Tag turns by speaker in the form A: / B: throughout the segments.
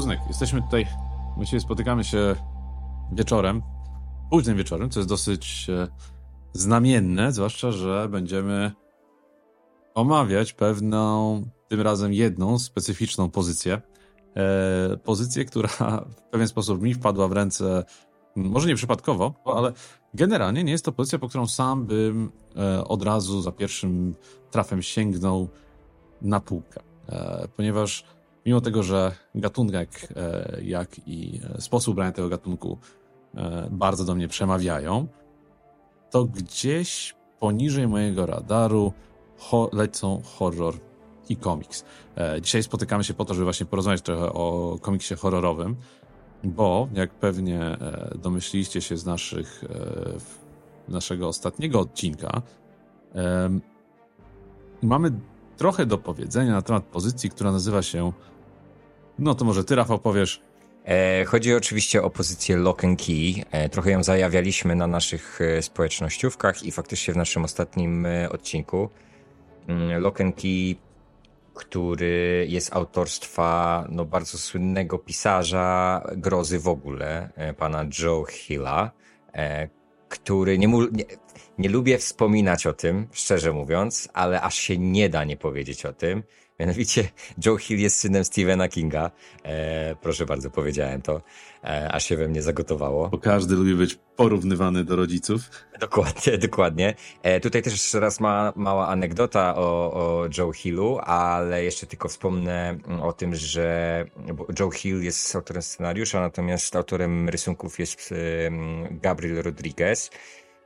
A: Kuznek, jesteśmy tutaj, właściwie spotykamy się wieczorem, późnym wieczorem, co jest dosyć e, znamienne, zwłaszcza, że będziemy omawiać pewną, tym razem jedną specyficzną pozycję. E, pozycję, która w pewien sposób mi wpadła w ręce, może nie przypadkowo, ale generalnie nie jest to pozycja, po którą sam bym e, od razu za pierwszym trafem sięgnął na półkę. Ponieważ mimo tego, że gatunek, e, jak i e, sposób brania tego gatunku e, bardzo do mnie przemawiają, to gdzieś poniżej mojego radaru lecą horror i komiks. Dzisiaj spotykamy się po to, żeby właśnie porozmawiać trochę o komiksie horrorowym, bo jak pewnie domyśliliście się z naszych, naszego ostatniego odcinka, mamy trochę do powiedzenia na temat pozycji, która nazywa się. No to może ty, Rafał, powiesz.
B: E, chodzi oczywiście o pozycję Lock and Key. E, trochę ją zajawialiśmy na naszych e, społecznościówkach i faktycznie w naszym ostatnim odcinku mm, Lock and Key który jest autorstwa no, bardzo słynnego pisarza grozy w ogóle, pana Joe Hilla, który nie, nie, nie lubię wspominać o tym, szczerze mówiąc, ale aż się nie da nie powiedzieć o tym. Mianowicie Joe Hill jest synem Stephena Kinga. E, proszę bardzo, powiedziałem to, e, aż się we mnie zagotowało.
A: Bo każdy lubi być porównywany do rodziców.
B: Dokładnie, dokładnie. E, tutaj też jeszcze raz ma, mała anegdota o, o Joe Hillu, ale jeszcze tylko wspomnę o tym, że Joe Hill jest autorem scenariusza, natomiast autorem rysunków jest Gabriel Rodriguez.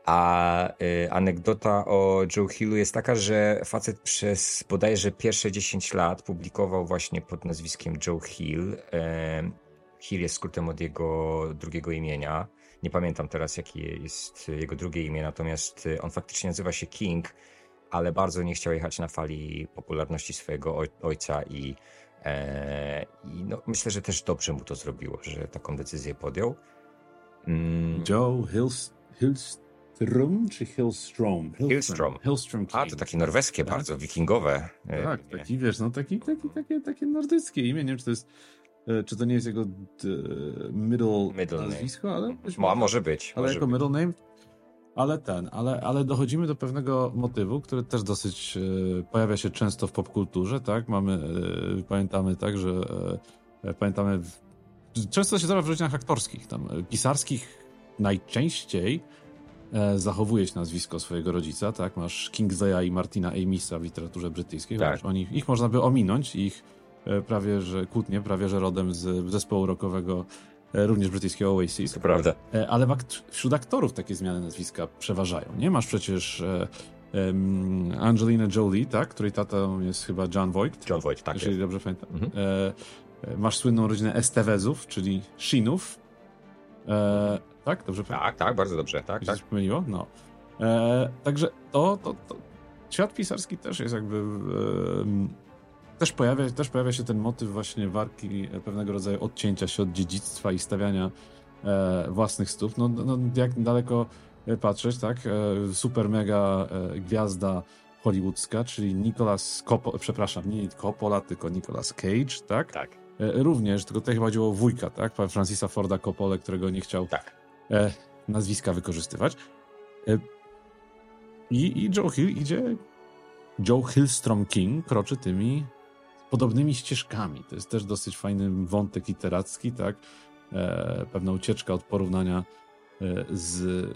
B: A y, anegdota o Joe Hillu jest taka, że facet przez bodajże pierwsze 10 lat publikował właśnie pod nazwiskiem Joe Hill. Y, Hill jest skrótem od jego drugiego imienia. Nie pamiętam teraz, jakie jest jego drugie imię, natomiast on faktycznie nazywa się King, ale bardzo nie chciał jechać na fali popularności swojego ojca i, e, i no, myślę, że też dobrze mu to zrobiło, że taką decyzję podjął.
A: Mm. Joe Hills Hillstrom czy Hillstrom?
B: Hillstrom.
A: Hillstrom.
B: A, to takie norweskie tak? bardzo, wikingowe.
A: E, tak, taki wiesz, no taki, taki, takie, takie nordyckie imię. Nie wiem, czy to jest e, czy to nie jest jego middle, middle nazwisko, ale...
B: Być może być.
A: Ale
B: może
A: jako
B: być.
A: middle name ale ten, ale, ale dochodzimy do pewnego motywu, który też dosyć e, pojawia się często w popkulturze, tak? Mamy, e, pamiętamy tak, że e, pamiętamy, często się zdarza w rodzinach aktorskich, tam pisarskich najczęściej E, zachowuje się nazwisko swojego rodzica, tak? Masz Kingsley'a i Martina Amisa w literaturze brytyjskiej. Tak. Oni, ich można by ominąć, ich e, prawie, że kłótnie, prawie, że rodem z zespołu rockowego e, również brytyjskiego Oasis.
B: To prawda.
A: Ale wśród aktorów takie zmiany nazwiska przeważają. Nie masz przecież um, Angelina Jolie, tak? Której tatą jest chyba John Voight.
B: John Voight, tak.
A: Jeżeli dobrze pamiętam. Mhm. E, masz słynną rodzinę Estevezów, czyli Shinów. E, tak? Dobrze
B: Tak, tak, bardzo dobrze. Tak, tak.
A: pomyliło? No. E, także to, to, to, świat pisarski też jest jakby... E, też pojawia, też pojawia się ten motyw właśnie warki, pewnego rodzaju odcięcia się od dziedzictwa i stawiania e, własnych stóp. No, no, jak daleko patrzeć, tak? E, super mega e, gwiazda hollywoodzka, czyli Nicolas Coppola, przepraszam, nie Coppola, tylko Nicolas Cage, tak?
B: Tak.
A: E, również, tylko tutaj chodziło o wujka, tak? Francisa Forda Coppola, którego nie chciał
B: tak
A: e, nazwiska wykorzystywać. E, i, I Joe Hill idzie. Joe Hillstrom King kroczy tymi podobnymi ścieżkami. To jest też dosyć fajny wątek literacki, tak? E, pewna ucieczka od porównania e, z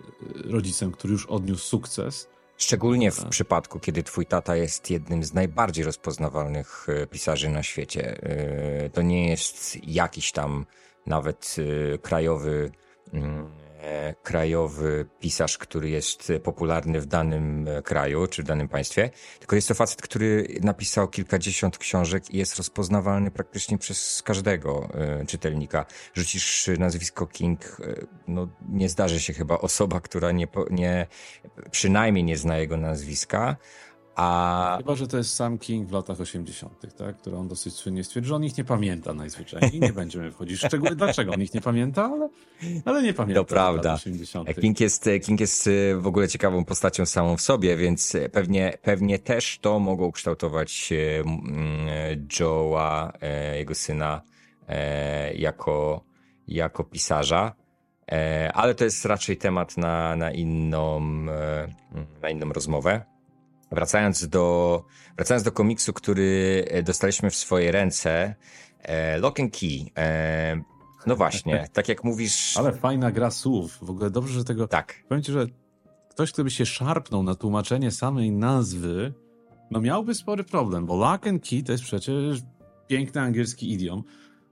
A: rodzicem, który już odniósł sukces.
B: Szczególnie w przypadku, kiedy twój tata jest jednym z najbardziej rozpoznawalnych e, pisarzy na świecie. E, to nie jest jakiś tam nawet krajowy krajowy pisarz, który jest popularny w danym e, kraju czy w danym państwie, tylko jest to facet, który napisał kilkadziesiąt książek i jest rozpoznawalny praktycznie przez każdego e, czytelnika. Rzucisz nazwisko King, no nie zdarzy się chyba osoba, która nie, nie przynajmniej nie zna jego nazwiska, a...
A: Chyba, że to jest sam King w latach 80., tak? który on dosyć słynnie stwierdził, że on ich nie pamięta najzwyczajniej. Nie będziemy wchodzić w szczegóły, dlaczego on ich nie pamięta, ale, ale nie pamięta.
B: To prawda. King jest, King jest e, w ogóle ciekawą postacią samą w sobie, więc pewnie, pewnie też to mogło kształtować e, Joe'a, e, jego syna, jako, jako pisarza. Ale to jest raczej temat na, na, inną, na inną rozmowę. Wracając do, wracając do komiksu, który dostaliśmy w swoje ręce, e, Lock and Key. E, no właśnie, tak jak mówisz.
A: Ale fajna gra słów. W ogóle dobrze, że tego.
B: Tak.
A: Powiem ci, że ktoś, kto by się szarpnął na tłumaczenie samej nazwy, no miałby spory problem, bo lock and key to jest przecież piękny angielski idiom,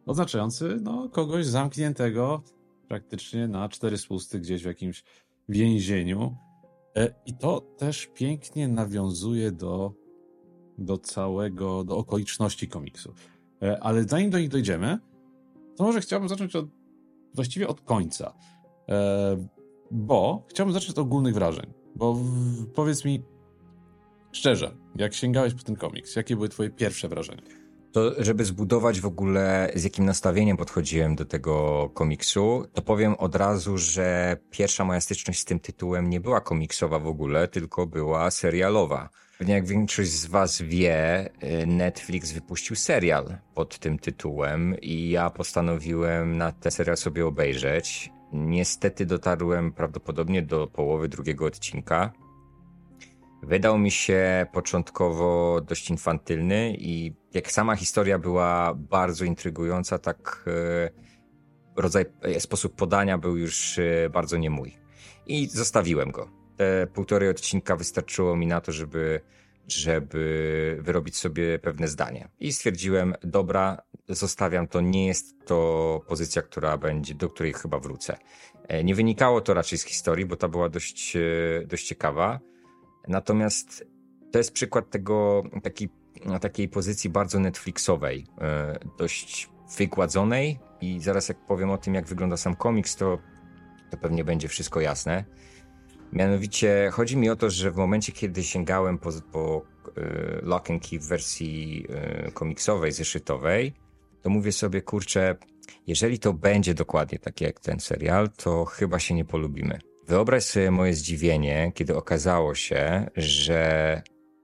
A: oznaczający no, kogoś zamkniętego praktycznie na cztery spusty gdzieś w jakimś więzieniu. E, I to też pięknie nawiązuje do, do całego, do okoliczności komiksu. E, ale zanim do nich dojdziemy, to może chciałbym zacząć od, właściwie od końca. E, bo chciałbym zacząć od ogólnych wrażeń. Bo w, powiedz mi szczerze, jak sięgałeś po ten komiks, jakie były twoje pierwsze wrażenia?
B: To, żeby zbudować w ogóle, z jakim nastawieniem podchodziłem do tego komiksu, to powiem od razu, że pierwsza moja styczność z tym tytułem nie była komiksowa w ogóle, tylko była serialowa. Pewnie jak większość z Was wie, y, Netflix wypuścił serial pod tym tytułem i ja postanowiłem na ten serial sobie obejrzeć. Niestety dotarłem prawdopodobnie do połowy drugiego odcinka. Wydał mi się początkowo dość infantylny i jak sama historia była bardzo intrygująca, tak e, rodzaj, e, sposób podania był już e, bardzo nie mój. I zostawiłem go. Te półtorej odcinka wystarczyło mi na to, żeby, żeby wyrobić sobie pewne zdanie. I stwierdziłem, dobra, zostawiam to, nie jest to pozycja, która będzie, do której chyba wrócę. Nie wynikało to raczej z historii, bo ta była dość, dość ciekawa. Natomiast to jest przykład tego, taki, takiej pozycji bardzo Netflixowej, e, dość wygładzonej i zaraz jak powiem o tym, jak wygląda sam komiks, to, to pewnie będzie wszystko jasne. Mianowicie chodzi mi o to, że w momencie, kiedy sięgałem po, po e, Lock and Key w wersji e, komiksowej, zeszytowej, to mówię sobie, kurczę, jeżeli to będzie dokładnie tak jak ten serial, to chyba się nie polubimy. Wyobraź sobie moje zdziwienie, kiedy okazało się, że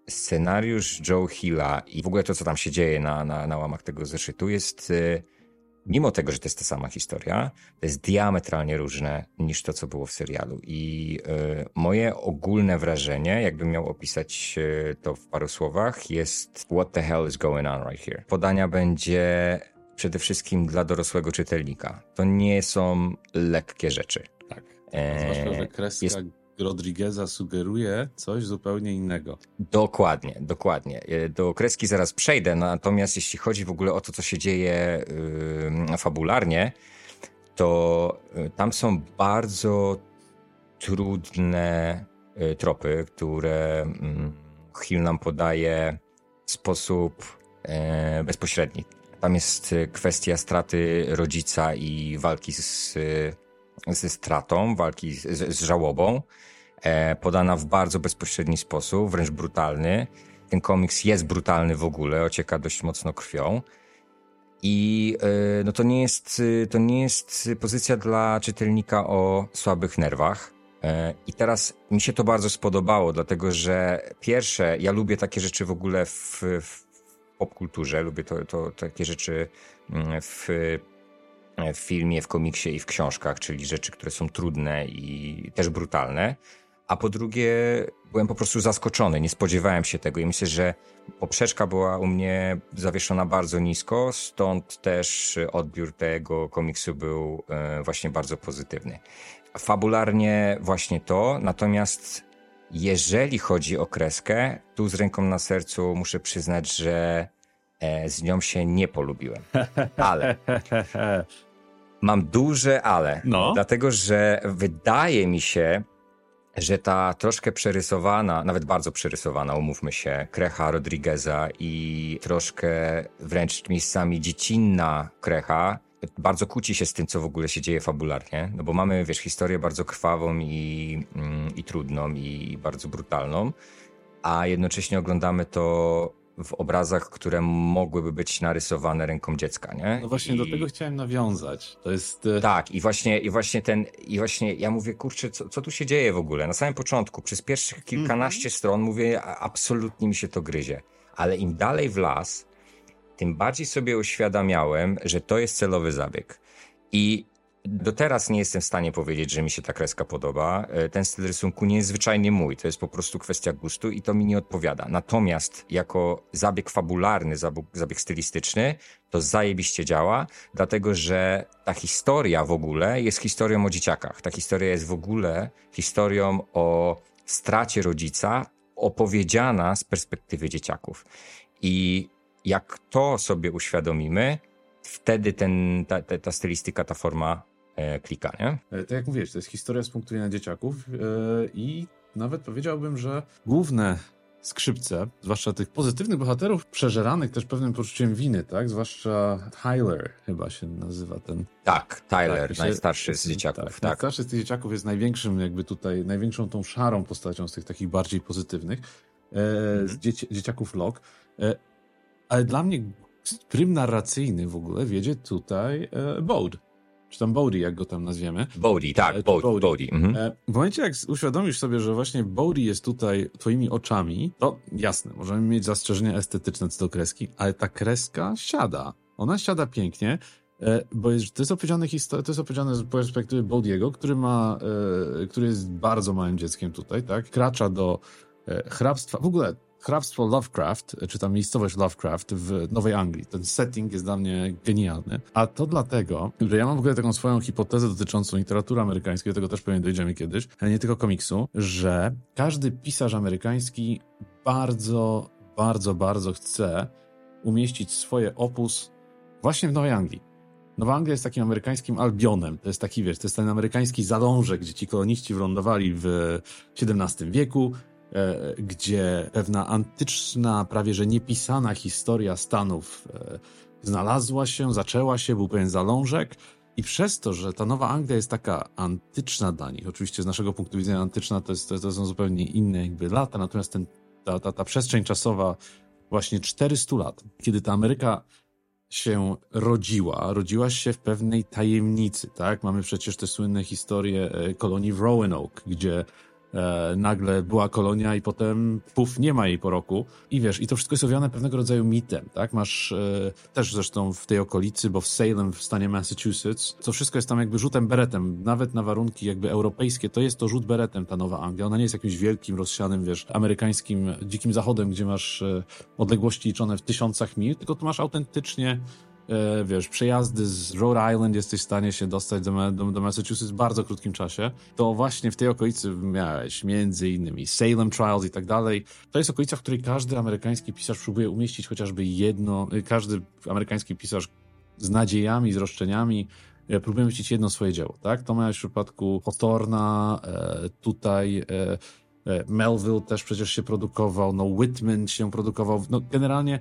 B: scenariusz Joe Hilla i w ogóle to, co tam się dzieje na, na, na łamach tego zeszytu, jest y, mimo tego, że to jest ta sama historia, to jest diametralnie różne niż to, co było w serialu. I y, moje ogólne wrażenie, jakbym miał opisać y, to w paru słowach, jest what the hell is going on right here. Podania będzie przede wszystkim dla dorosłego czytelnika. To nie są lekkie rzeczy.
A: Zwłaszcza, że kreska jest... Rodrigueza sugeruje coś zupełnie innego.
B: Dokładnie, dokładnie. E, do kreski zaraz przejdę, natomiast jeśli chodzi w ogóle o to, co się dzieje yy, fabularnie, to yy, tam są bardzo trudne yy, tropy, które yy, Hill nam podaje w sposób yy, bezpośredni. Tam jest kwestia straty rodzica i walki z ze stratą, walki z, z żałobą, e, podana w bardzo bezpośredni sposób, wręcz brutalny. Ten komiks jest brutalny w ogóle, ocieka dość mocno krwią. I e, no to, nie jest, to nie jest pozycja dla czytelnika o słabych nerwach. E, I teraz mi się to bardzo spodobało, dlatego że pierwsze, ja lubię takie rzeczy w ogóle w, w popkulturze, lubię to, to, takie rzeczy mm, w w filmie, w komiksie i w książkach, czyli rzeczy, które są trudne i też brutalne. A po drugie, byłem po prostu zaskoczony, nie spodziewałem się tego i myślę, że poprzeczka była u mnie zawieszona bardzo nisko, stąd też odbiór tego komiksu był e, właśnie bardzo pozytywny. Fabularnie właśnie to, natomiast jeżeli chodzi o kreskę, tu z ręką na sercu muszę przyznać, że e, z nią się nie polubiłem. Ale Mam duże ale. No. Dlatego, że wydaje mi się, że ta troszkę przerysowana, nawet bardzo przerysowana, umówmy się, krecha Rodrigueza i troszkę wręcz miejscami dziecinna krecha bardzo kłóci się z tym, co w ogóle się dzieje fabularnie, no bo mamy, wiesz, historię bardzo krwawą i, mm, i trudną i bardzo brutalną, a jednocześnie oglądamy to w obrazach, które mogłyby być narysowane ręką dziecka, nie?
A: No właśnie
B: I...
A: do tego chciałem nawiązać. To jest... E,
B: tak, i właśnie, i właśnie ten, i właśnie ja mówię, kurczę, co, co tu się dzieje w ogóle? Na samym początku, przez pierwszych kilkanaście mm -hmm. stron mówię, absolutnie mi się to gryzie. Ale im dalej w las, tym bardziej sobie uświadamiałem, że to jest celowy zabieg. I do teraz nie jestem w stanie powiedzieć, że mi się ta kreska podoba. E, ten styl rysunku nie jest zwyczajnie mój, to jest po prostu kwestia gustu i to mi nie odpowiada. Natomiast jako zabieg fabularny, zabieg, stylistyczny, to zajebiście działa, dlatego że ta historia w ogóle jest historią o dzieciakach. Ta historia jest w ogóle historią o stracie rodzica, opowiedziana z perspektywy dzieciaków. I jak to sobie uświadomimy, wtedy ten, ta, ta, ta stylistyka, ta forma klika, nie?
A: E, tak jak mówisz, to jest historia z punktu widzenia dzieciaków e, i nawet powiedziałbym, że główne skrzypce, zwłaszcza tych pozytywnych bohaterów, przeżeranych też pewnym poczuciem winy, tak? Zwłaszcza Tyler chyba się nazywa ten.
B: Tak, Tyler, tak, najstarszy z dzieciaków. Tak, tak.
A: Najstarszy z tych dzieciaków jest największym jakby tutaj, największą tą szarą postacią z tych takich bardziej pozytywnych. E, mhm. Z dzieci, dzieciaków Lok. E, ale dla mnie prym narracyjny w ogóle wiedzie tutaj e, Bode czy tam Bodhi, jak go tam nazwiemy.
B: Tak, e, Bodhi. Bodhi. Mhm.
A: E, w momencie, jak uświadomisz sobie, że właśnie Bodhi jest tutaj twoimi oczami, to jasne, możemy mieć zastrzeżenia estetyczne co do kreski, ale ta kreska siada. Ona siada pięknie, e, bo jest, to jest opowiedziane to jest opowiedziane z perspektywy Bodiego, który ma, który jest bardzo małym dzieckiem tutaj, tak? Kracza do hrabstwa. W ogóle hrabstwo Lovecraft, czy tam miejscowość Lovecraft w Nowej Anglii. Ten setting jest dla mnie genialny. A to dlatego, że ja mam w ogóle taką swoją hipotezę dotyczącą literatury amerykańskiej, do tego też pewnie dojdziemy kiedyś, ale nie tylko komiksu, że każdy pisarz amerykański bardzo, bardzo, bardzo chce umieścić swoje opus właśnie w Nowej Anglii. Nowa Anglia jest takim amerykańskim Albionem. To jest taki, wiesz, to jest ten amerykański zalążek, gdzie ci koloniści wylądowali w XVII wieku, E, gdzie pewna antyczna, prawie że niepisana historia Stanów e, znalazła się, zaczęła się, był pewien zalążek. I przez to, że ta Nowa Anglia jest taka antyczna dla nich, oczywiście z naszego punktu widzenia antyczna to, jest, to są zupełnie inne jakby lata, natomiast ten, ta, ta, ta przestrzeń czasowa właśnie 400 lat, kiedy ta Ameryka się rodziła, rodziła się w pewnej tajemnicy, tak? Mamy przecież te słynne historie e, kolonii w Roanoke, gdzie e, nagle była kolonia i potem puf, nie ma jej po roku. I wiesz, i to wszystko jest owiane pewnego rodzaju mitem, tak? Masz e, też zresztą w tej okolicy, bo w Salem w stanie Massachusetts, to wszystko jest tam jakby rzutem beretem, nawet na warunki jakby europejskie, to jest to rzut beretem ta Nowa Anglia. Ona nie jest jakimś wielkim, rozsianym, wiesz, amerykańskim, dzikim zachodem, gdzie masz e, odległości liczone w tysiącach mil, tylko tu masz autentycznie wiesz, przejazdy z Rhode Island jesteś w stanie się dostać do, do, do Massachusetts w bardzo krótkim czasie, to właśnie w tej okolicy miałeś między innymi Salem Trials i tak dalej. To jest okolica, w której każdy amerykański pisarz próbuje umieścić chociażby jedno, y, każdy amerykański pisarz z nadziejami, z roszczeniami e, próbuje umieścić jedno swoje dzieło, tak? To miałeś w przypadku Hawthorna, e, tutaj Melville też przecież się produkował, no Whitman się produkował, no generalnie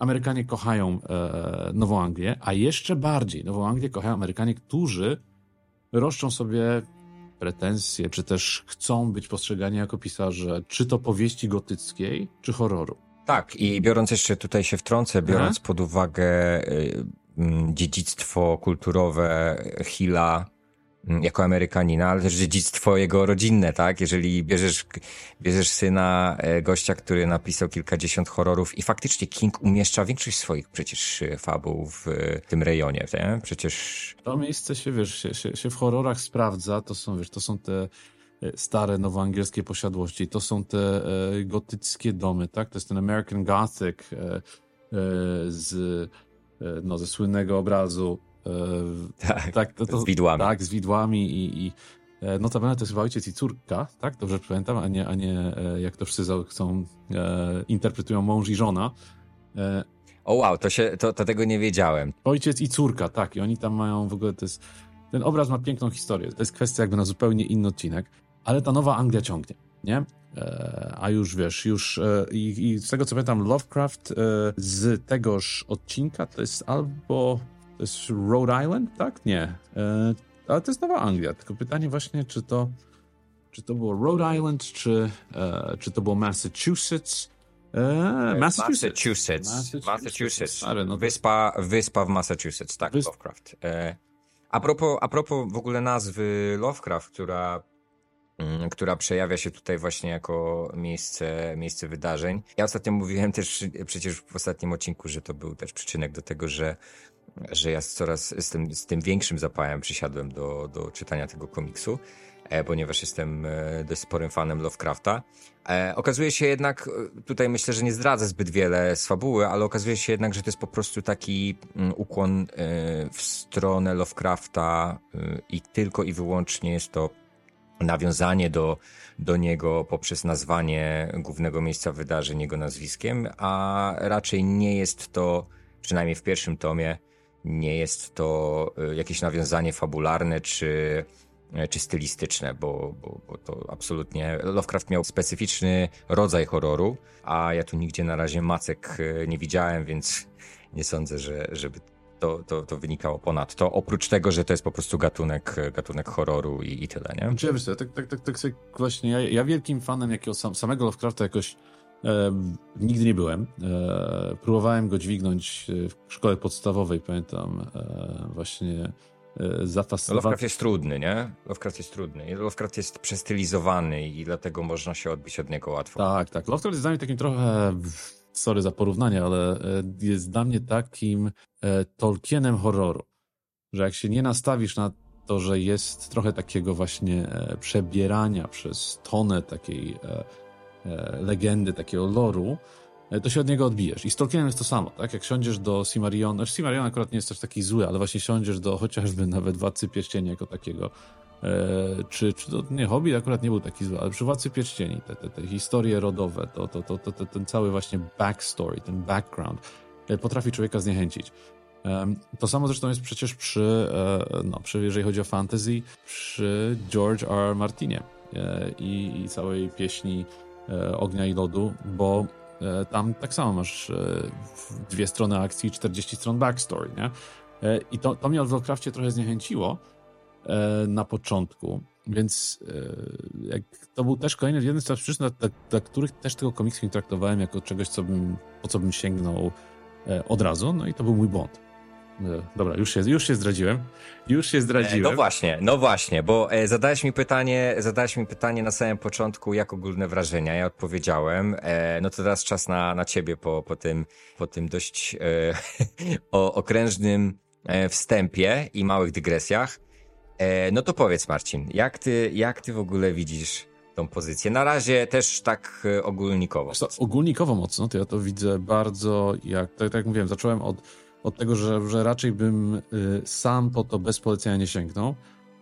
A: Amerykanie kochają e, Nową Anglię, a jeszcze bardziej Nową Anglię kochają Amerykanie, którzy roszczą sobie pretensje, czy też chcą być postrzegani jako pisarze, czy to powieści gotyckiej, czy horroru.
B: Tak, i biorąc jeszcze tutaj się wtrącę, biorąc Aha. pod uwagę y, dziedzictwo kulturowe Hilla, jako Amerykanina, ale też dziedzictwo jego rodzinne, tak? Jeżeli bierzesz, bierzesz syna e, gościa, który napisał kilkadziesiąt horrorów i faktycznie King umieszcza większość swoich przecież e, fabuł w e, tym rejonie, nie? Przecież...
A: To miejsce się, wiesz, się, się, się w horrorach sprawdza, to są, wiesz, to są te stare nowoangielskie posiadłości, to są te e, gotyckie domy, tak? To jest ten American Gothic e, e, z, no, ze słynnego obrazu
B: tak, tak to, to, z widłami.
A: Tak, z widłami i, i e, notabene to jest chyba ojciec i córka, tak? Dobrze pamiętam, a nie, a nie e, jak to wszyscy chcą, e, interpretują mąż i żona.
B: E, o wow, to, się, to, to tego nie wiedziałem.
A: Ojciec i córka, tak. I oni tam mają w ogóle, to jest, ten obraz ma piękną historię. To jest kwestia jakby na zupełnie inny odcinek, ale ta nowa Anglia ciągnie, nie? E, a już wiesz, już i, i, z tego co pamiętam, Lovecraft z tegoż odcinka to jest albo to jest Rhode Island, tak? Nie. E, ale to jest Nowa Anglia. Tylko pytanie właśnie, czy to, czy to było Rhode Island, czy, e, czy to było Massachusetts?
B: E, Massachusetts. Massachusetts. Massachusetts. Massachusetts. No to... wyspa, wyspa w Massachusetts, tak, Wysp... Lovecraft. E, a, propos, a propos w ogóle nazwy Lovecraft, która mm, która przejawia się tutaj właśnie jako miejsce, miejsce wydarzeń. Ja ostatnio mówiłem też przecież w ostatnim odcinku, że to był też przyczynek do tego, że że ja coraz z tym, z tym większym zapałem przysiadłem do, do czytania tego komiksu, e, ponieważ jestem e, dość sporym fanem Lovecrafta. E, okazuje się jednak, tutaj myślę, że nie zdradzę zbyt wiele z fabuły, ale okazuje się jednak, że to jest po prostu taki mm, ukłon w stronę Lovecrafta i tylko i wyłącznie jest to nawiązanie do, do niego poprzez nazwanie głównego miejsca wydarzeń jego nazwiskiem, a raczej nie jest to, przynajmniej w pierwszym tomie, nie jest to y, jakieś nawiązanie fabularne czy, y, czy stylistyczne, bo, bo, bo to absolutnie. Lovecraft miał specyficzny rodzaj horroru, a ja tu nigdzie na razie macek y, nie widziałem, więc nie sądzę, że, żeby to, to, to wynikało ponad to, oprócz tego, że to jest po prostu gatunek, gatunek horroru i, i tyle, nie?
A: Czy wiesz, tak, tak, tak, tak, tak właśnie, ja, ja wielkim fanem jakiego sam, samego Lovecrafta jakoś E, nigdy nie byłem. E, próbowałem go dźwignąć e, w szkole podstawowej, pamiętam, e, właśnie e, zafascynowany.
B: Lovecraft jest trudny, nie? Lovecraft jest trudny. Lovecraft jest przestylizowany i dlatego można się odbić od niego łatwo.
A: Tak, tak. Lovecraft jest dla mnie takim trochę, sorry za porównanie, ale e, jest dla mnie takim Tolkienem horroru. Że jak się nie nastawisz na to, że jest trochę takiego właśnie przebierania przez tonę takiej legendy, takiego loru, e, to się od niego odbijesz. I z Tolkienem jest to samo, tak? Jak siądziesz do Simarion, znaczy Simarion akurat nie jest też taki zły, ale właśnie siądziesz do chociażby nawet Władcy Pierścieni jako takiego, e, czy, czy to, nie, Hobbit akurat nie był taki zły, ale przy Władcy Pierścieni, te, te, te historie rodowe, to, to, to, to, ten cały właśnie backstory, ten background, potrafi człowieka zniechęcić. To samo zresztą jest przecież przy, no, przy jeżeli chodzi o fantasy, przy George R. R. Martinie i, i całej pieśni E, ognia i lodu, bo e, tam tak samo masz e, dwie strony akcji, 40 stron backstory, nie? I to, to mnie w Lovecraftie trochę zniechęciło na początku, więc to był też kolejny jeden z przyczyn, dla, dla, których też tego komiksu nie traktowałem jako czegoś, co bym, po co bym sięgnął od razu, no i to był mój błąd. E, dobra, już się, już się zdradziłem. Już się zdradziłem.
B: No właśnie, no właśnie, bo e, zadałeś mi pytanie, zadałeś mi pytanie na samym początku, jak ogólne wrażenia. Ja odpowiedziałem. E, no to teraz czas na, na ciebie po, po, tym, po tym dość e, o, okrężnym e, wstępie i małych dygresjach. E, no to powiedz, Marcin, jak ty, jak ty w ogóle widzisz tą pozycję? Na razie też tak ogólnikowo.
A: Co, ogólnikowo mocno, to ja to widzę bardzo, jak, tak, tak jak mówiłem, zacząłem od od tego, że, że raczej bym y, sam po to bez polecenia nie sięgnął,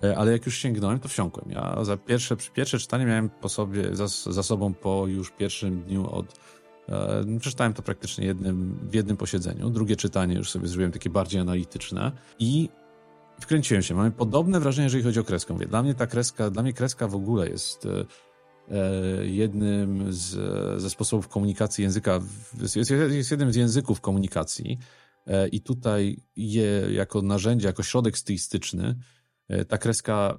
A: y, ale jak już sięgnąłem, to wsiąkłem. Ja za pierwsze, pierwsze czytanie miałem po sobie, za, za sobą po już pierwszym dniu od e, Przeczytałem to praktycznie jednym, w jednym posiedzeniu. Drugie czytanie już sobie zrobiłem takie bardziej analityczne i wkręciłem się. Mamy podobne wrażenie, jeżeli chodzi o kreskę. Mówię, dla mnie ta kreska, dla mnie kreska w ogóle jest e, e jednym z, ze sposobów komunikacji języka, jest, jest, jest jednym z języków komunikacji I tutaj je jako narzędzie, jako środek stylistyczny, e, ta kreska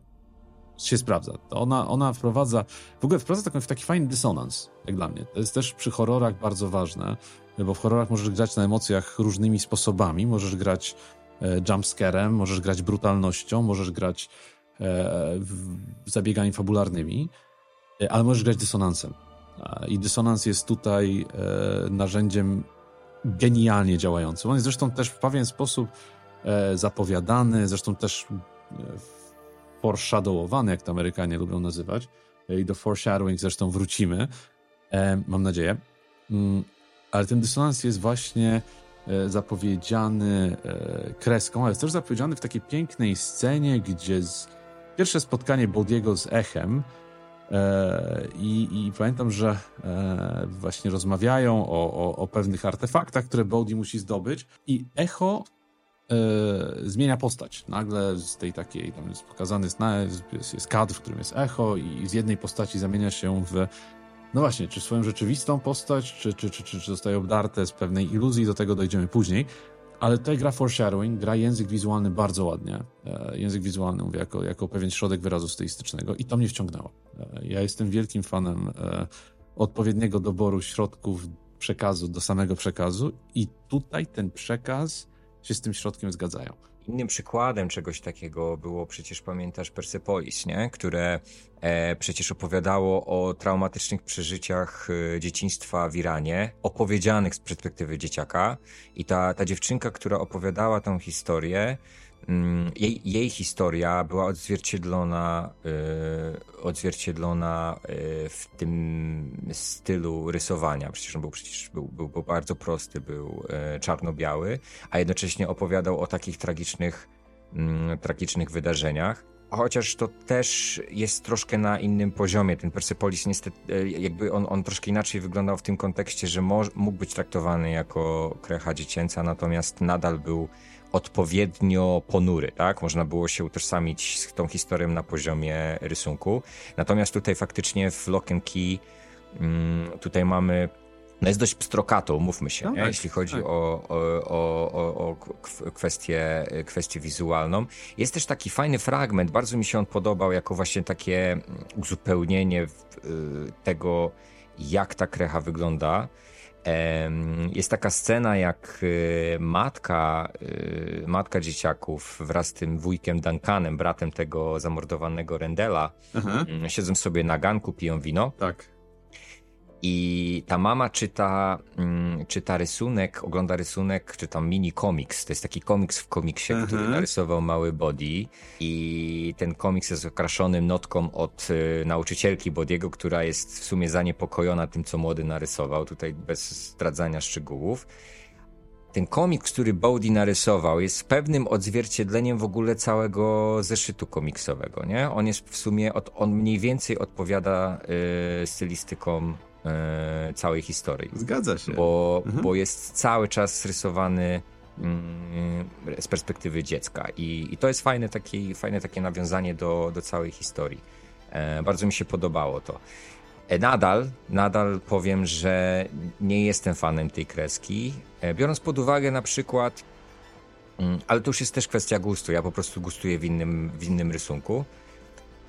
A: się sprawdza. Ona, ona wprowadza, w ogóle wprowadza taki, taki fajny dysonans, jak dla mnie. To jest też przy horrorach bardzo ważne, bo w horrorach możesz grać na emocjach różnymi sposobami. Możesz grać e, jumpscarem, możesz grać brutalnością, możesz grać zabiegami fabularnymi, ale możesz grać dysonansem. I dysonans jest tutaj narzędziem genialnie działający. On jest zresztą też w pewien sposób e, zapowiadany, zresztą też e, foreshadowowany, jak to Amerykanie lubią nazywać. E, I do foreshadowing zresztą wrócimy, mam nadzieję. Mm, ale ten dysonans jest właśnie zapowiedziany kreską, ale jest też zapowiedziany w takiej pięknej scenie, gdzie z... pierwsze spotkanie Bodiego z Echem I, I, pamiętam, że e, właśnie rozmawiają o, o, o, pewnych artefaktach, które Bodhi musi zdobyć, i echo e, zmienia postać. Nagle z tej takiej, tam jest pokazany jest, jest kadr, w którym jest echo, i z jednej postaci zamienia się w. No właśnie, czy swoją rzeczywistą postać, czy, czy, czy, czy, czy zostaje obdarte z pewnej iluzji, do tego dojdziemy później. Ale tutaj gra foreshadowing, gra język wizualny bardzo ładnie. E, język wizualny, mówię, jako, jako pewien środek wyrazu stylistycznego i to mnie wciągnęło. E, ja jestem wielkim fanem e, odpowiedniego doboru środków przekazu do samego przekazu i tutaj ten przekaz się z tym środkiem zgadzają.
B: Innym przykładem czegoś takiego było przecież, pamiętasz, Persepolis, nie? które e, przecież opowiadało o traumatycznych przeżyciach e, dzieciństwa w Iranie, opowiedzianych z perspektywy dzieciaka. I ta, ta dziewczynka, która opowiadała tą historię, jej, jej historia była odzwierciedlona, y, odzwierciedlona y, w tym stylu rysowania. Przecież on był, przecież był, był, był bardzo prosty, był y, czarno-biały, a jednocześnie opowiadał o takich tragicznych, mm, tragicznych wydarzeniach. Chociaż to też jest troszkę na innym poziomie. Ten Persepolis niestety, jakby on, on troszkę inaczej wyglądał w tym kontekście, że mógł być traktowany jako krecha dziecięca, natomiast nadal był odpowiednio ponury, tak? Można było się utożsamić z tą historią na poziomie rysunku. Natomiast tutaj faktycznie w Lock and Key mm, tutaj mamy no jest dość pstrokato, umówmy się, no, tak, jeśli chodzi tak. o, o, o, o, kwestię, kwestię wizualną. Jest też taki fajny fragment, bardzo mi się on podobał, jako właśnie takie uzupełnienie y, tego, jak ta krecha wygląda. Jest taka scena, jak y, matka, y, matka dzieciaków wraz z tym wujkiem Duncanem, bratem tego zamordowanego Rendela. Mm, siedzą sobie na ganku, piją wino.
A: Tak.
B: I ta mama czyta, mm, czyta rysunek, ogląda rysunek, czyta mini komiks. To jest taki komiks w komiksie, -huh. który narysował mały Body. I ten komiks jest okraszony notką od y, nauczycielki Bodiego, która jest w sumie zaniepokojona tym, co młody narysował. Tutaj bez zdradzania szczegółów. Ten komiks, który Bowdy narysował, jest pewnym odzwierciedleniem w ogóle całego zeszytu komiksowego, nie? On jest w sumie, od, on mniej więcej odpowiada y, stylistykom e, całej historii.
A: Zgadza się.
B: Bo, mhm. bo jest cały czas rysowany mm, z perspektywy dziecka i, i to jest fajne takie, fajne takie nawiązanie do, do całej historii. E, bardzo mi się podobało to. E, nadal, nadal powiem, że nie jestem fanem tej kreski, biorąc pod uwagę na przykład, mm, ale to już jest też kwestia gustu, ja po prostu gustuję w innym, w innym rysunku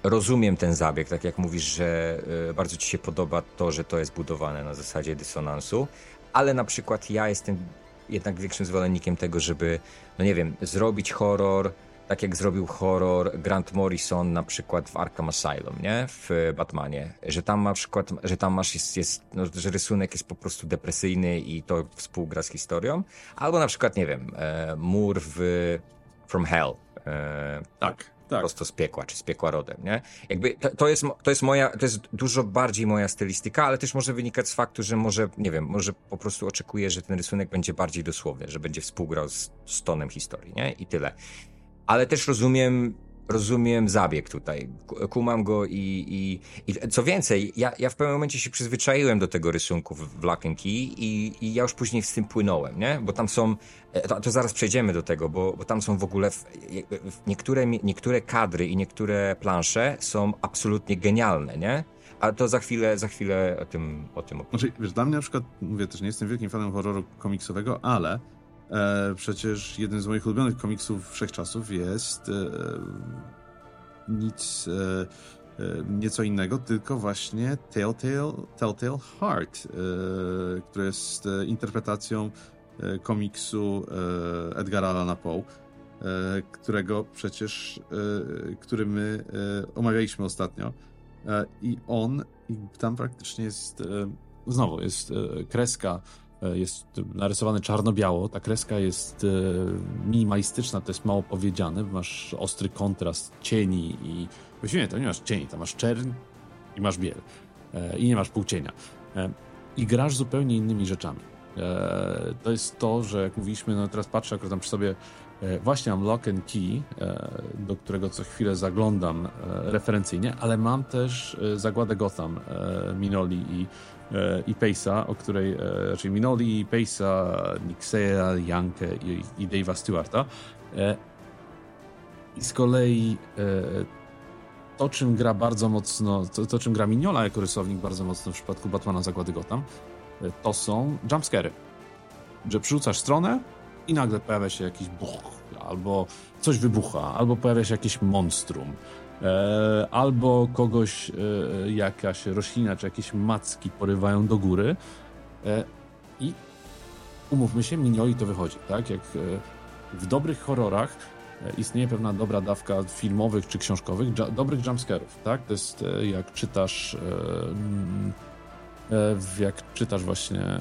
B: rozumiem ten zabieg, tak jak mówisz, że y, bardzo ci się podoba to, że to jest budowane na zasadzie dysonansu, ale na przykład ja jestem jednak większym zwolennikiem tego, żeby, no nie wiem, zrobić horror, tak jak zrobił horror Grant Morrison na przykład w Arkham Asylum, nie? W Batmanie. Że tam na przykład, że tam masz, jest, jest no, że rysunek jest po prostu depresyjny i to współgra z historią. Albo na przykład, nie wiem, e, mur w From Hell.
A: E, tak
B: tak. prosto z piekła, czy z piekła rodem, nie? Jakby to, to, jest, to jest moja, to jest dużo bardziej moja stylistyka, ale też może wynikać z faktu, że może, nie wiem, może po prostu oczekuję, że ten rysunek będzie bardziej dosłowny, że będzie współgrał z, z tonem historii, nie? I tyle. Ale też rozumiem rozumiem zabieg tutaj. Kumam go i, i, i co więcej, ja, ja w pewnym momencie się przyzwyczaiłem do tego rysunku w, w and Key i, i ja już później z tym płynąłem, nie? Bo tam są, e, to, to zaraz przejdziemy do tego, bo, bo tam są w ogóle w, w niektóre, niektóre kadry i niektóre plansze są absolutnie genialne, nie? A to za chwilę, za chwilę o tym, o tym.
A: Znaczy, wiesz, dla mnie na przykład, mówię też, nie jestem wielkim fanem horroru komiksowego, ale E, przecież jeden z moich ulubionych komiksów wszechczasów jest e, nic, e, e nieco innego, tylko właśnie Telltale, Telltale Heart, e, który jest e, interpretacją komiksu Edgara Allana Poe, którego przecież, który my omawialiśmy ostatnio. I on, i tam praktycznie jest, znowu, jest kreska E, jest narysowany czarno-biało. Ta kreska jest e, minimalistyczna, to jest mało powiedziane. Masz ostry kontrast cieni i właściwie nie, to nie masz cieni, to masz czerń i masz biel. E, I nie masz półcienia. I grasz zupełnie innymi rzeczami. To jest to, że jak mówiliśmy, no teraz patrzę akurat tam przy sobie, właśnie mam Lock and Key, do którego co chwilę zaglądam referencyjnie, ale mam też Zagładę Gotham Minoli i E, i Pace'a, o której, e, raczej Minoli, Pace'a, Nixeya, Jankę i, i Dave'a Stewarta. E, I z kolei to, czym gra bardzo mocno, to, to, czym gra Mignola jako rysownik bardzo mocno w przypadku Batmana Zagłady Gotham, to są jumpscary. Że przerzucasz stronę i nagle pojawia się jakiś buch, albo coś wybucha, albo pojawia się jakieś monstrum, E, albo kogoś e, jakaś roślina czy jakieś macki porywają do góry e, i umówmy się, minioli to wychodzi, tak? Jak w dobrych horrorach istnieje pewna dobra dawka filmowych czy książkowych, dobrych jumpscarów, tak? To jest jak czytasz jak czytasz właśnie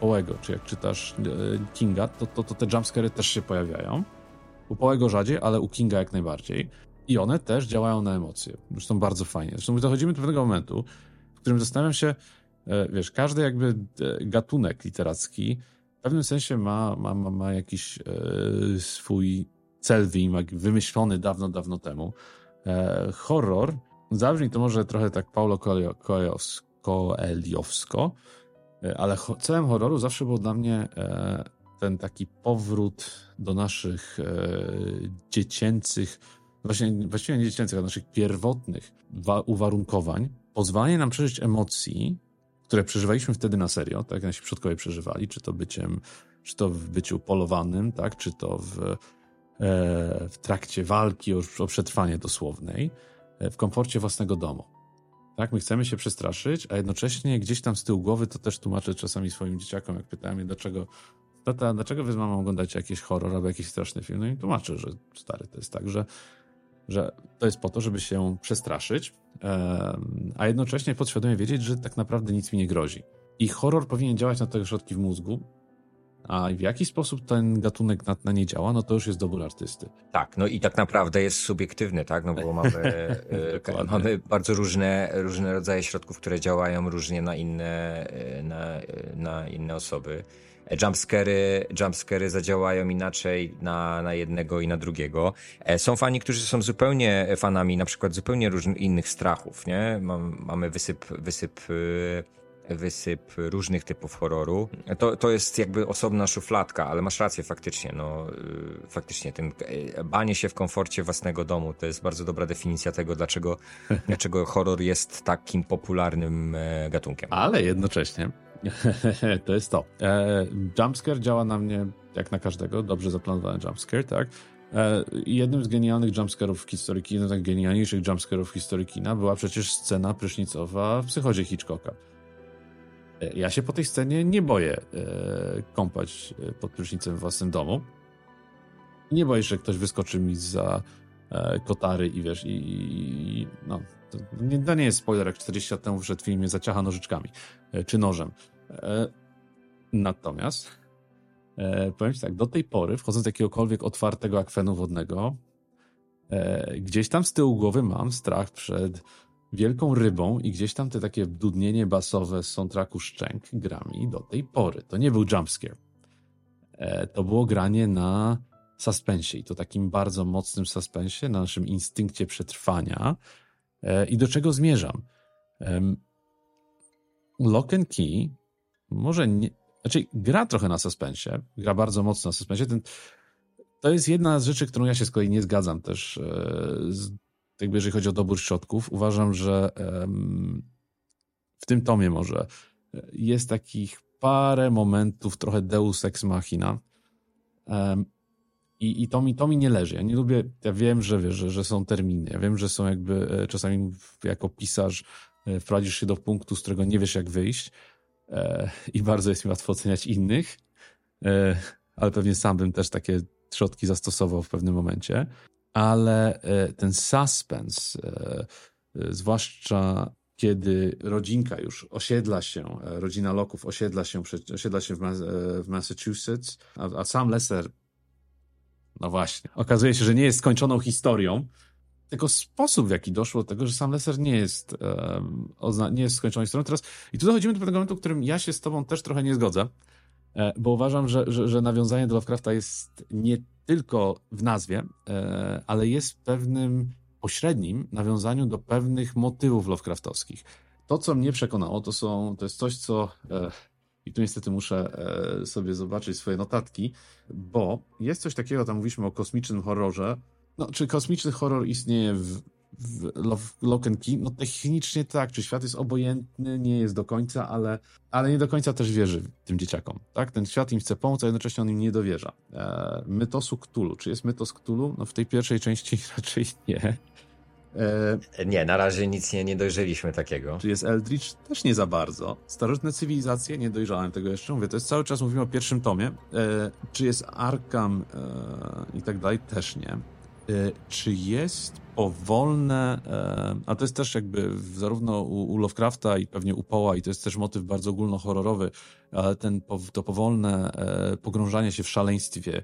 A: Połego, czy jak czytasz Kinga, to, to, to te jumpscary też się pojawiają. U Połego rzadziej, ale u Kinga jak najbardziej. I one też działają na emocje. Zresztą bardzo fajnie. Zresztą dochodzimy do pewnego momentu, w którym zastanawiam się, e, wiesz, każdy jakby e, gatunek literacki w pewnym sensie ma, ma, ma, ma jakiś e, swój cel wymyślony dawno, dawno temu. Horror, zabrzmi to może trochę tak Paulo Coeliowsko, e, ale celem horroru zawsze był dla mnie ten taki powrót do naszych dziecięcych właśnie, właściwie nie dziecięcych, naszych pierwotnych uwarunkowań, pozwalanie nam przeżyć emocji, które przeżywaliśmy wtedy na serio, tak? Jak nasi przodkowie przeżywali, czy to byciem, czy to w byciu polowanym, tak, czy to w, e, w trakcie walki o, o przetrwanie dosłownej, e, w komforcie własnego domu. Tak, my chcemy się przestraszyć, a jednocześnie gdzieś tam z tyłu głowy to też tłumaczę czasami swoim dzieciakom, jak pytałem je, dlaczego, tata, dlaczego wy z mamą oglądacie jakiś horror albo jakiś straszny film, no i tłumaczę, że stary, to jest tak, że że to jest po to, żeby się przestraszyć, a jednocześnie podświadomie wiedzieć, że tak naprawdę nic mi nie grozi. I horror powinien działać na te ośrodki w mózgu, a w jaki sposób ten gatunek na, na nie działa, no to już jest dobór artysty.
B: Tak, no i tak naprawdę jest subiektywny, tak? No bo mamy, e, mamy bardzo różne, różne rodzaje środków, które działają różnie na inne, e, na, na inne osoby jumpscary, jumpscary zadziałają inaczej na, na jednego i na drugiego. E, są fani, którzy są zupełnie fanami na przykład zupełnie różnych innych strachów, nie? mamy wysyp, wysyp y, wysyp różnych typów horroru. To, to jest jakby osobna szufladka, ale masz rację faktycznie, no faktycznie ten e, banie się w komforcie własnego domu to jest bardzo dobra definicja tego, dlaczego, dlaczego horror jest takim popularnym e, gatunkiem.
A: Ale jednocześnie to jest to. E, jumpscare działa na mnie jak na każdego, dobrze zaplanowany jumpscare, tak? E, jednym z genialnych jumpscarów w historii kina, tak genialniejszych jumpscarów w historii kina była przecież scena prysznicowa w psychodzie Hitchcocka. E, ja się po tej scenie nie boję e, kąpać e, pod prysznicem w własnym domu. Nie boję że ktoś wyskoczy mi za kotary i wiesz, i, i no, to nie, to nie jest spoiler, jak 40 lat temu wszedł film zaciacha nożyczkami, czy nożem. E, natomiast e, powiem ci tak, do tej pory, wchodząc do jakiegokolwiek otwartego akwenu wodnego, e, gdzieś tam z tyłu głowy mam strach przed wielką rybą i gdzieś tam te takie dudnienie basowe z soundtracku Szczęk grami do tej pory. To nie był jumpscare. To było granie na suspensie i to takim bardzo mocnym suspensie, na naszym instynkcie przetrwania. I do czego zmierzam? Lock and Key może nie, znaczy gra trochę na suspensie, gra bardzo mocno na suspensie. Ten, to jest jedna z rzeczy, którą ja się z kolei nie zgadzam też, e, z, jakby jeżeli chodzi o dobór środków. Uważam, że w tym tomie może e, jest takich parę momentów, trochę deus ex machina. I, i to, mi, to mi nie leży. Ja nie lubię, ja wiem, że, wiesz, że, że są terminy, ja wiem, że są jakby e, czasami jako pisarz wprowadzisz się do punktu, z którego nie wiesz jak wyjść, E, i bardzo jest mi łatwo oceniać innych, e, ale pewnie sam bym też takie środki zastosował w pewnym momencie. Ale e, ten suspense, zwłaszcza kiedy rodzinka już osiedla się, rodzina Loków osiedla się, osiedla się w, Massachusetts, a, a sam Lesser, no właśnie, okazuje się, że nie jest skończoną historią, tylko sposób, w jaki doszło do tego, że sam Lesser nie jest, um, nie jest skończoną historią. Teraz, I tu dochodzimy do pewnego momentu, w którym ja się z tobą też trochę nie zgodzę, e, bo uważam, że, że, że nawiązanie do Lovecrafta jest nie tylko w nazwie, e, ale jest pewnym pośrednim nawiązaniu do pewnych motywów Lovecraftowskich. To, co mnie przekonało, to, są, to jest coś, co e, i tu niestety muszę sobie zobaczyć swoje notatki, bo jest coś takiego, tam mówiliśmy o kosmicznym horrorze, no, czy kosmiczny horror istnieje w, w Lock and Key? No technicznie tak, czy świat jest obojętny, nie jest do końca, ale, ale nie do końca też wierzy tym dzieciakom, tak? Ten świat im chce pomóc, a jednocześnie on im nie dowierza. E, mytosu Cthulhu, czy jest mytos Cthulhu? No w tej pierwszej części raczej nie.
B: E, nie, na razie nic nie, nie dojrzeliśmy takiego.
A: Czy jest Eldritch? Też nie za bardzo. Starożytne cywilizacje? Nie dojrzałem tego jeszcze. Mówię, to jest cały czas mówimy o pierwszym tomie. E, czy jest Arkham e, i tak dalej? Też nie. E, czy jest powolne, e, a to jest też jakby zarówno u, u Lovecrafta i pewnie u Poła i to jest też motyw bardzo ogólnohorrorowy, ale ten, to powolne e, pogrążanie się w szaleństwie,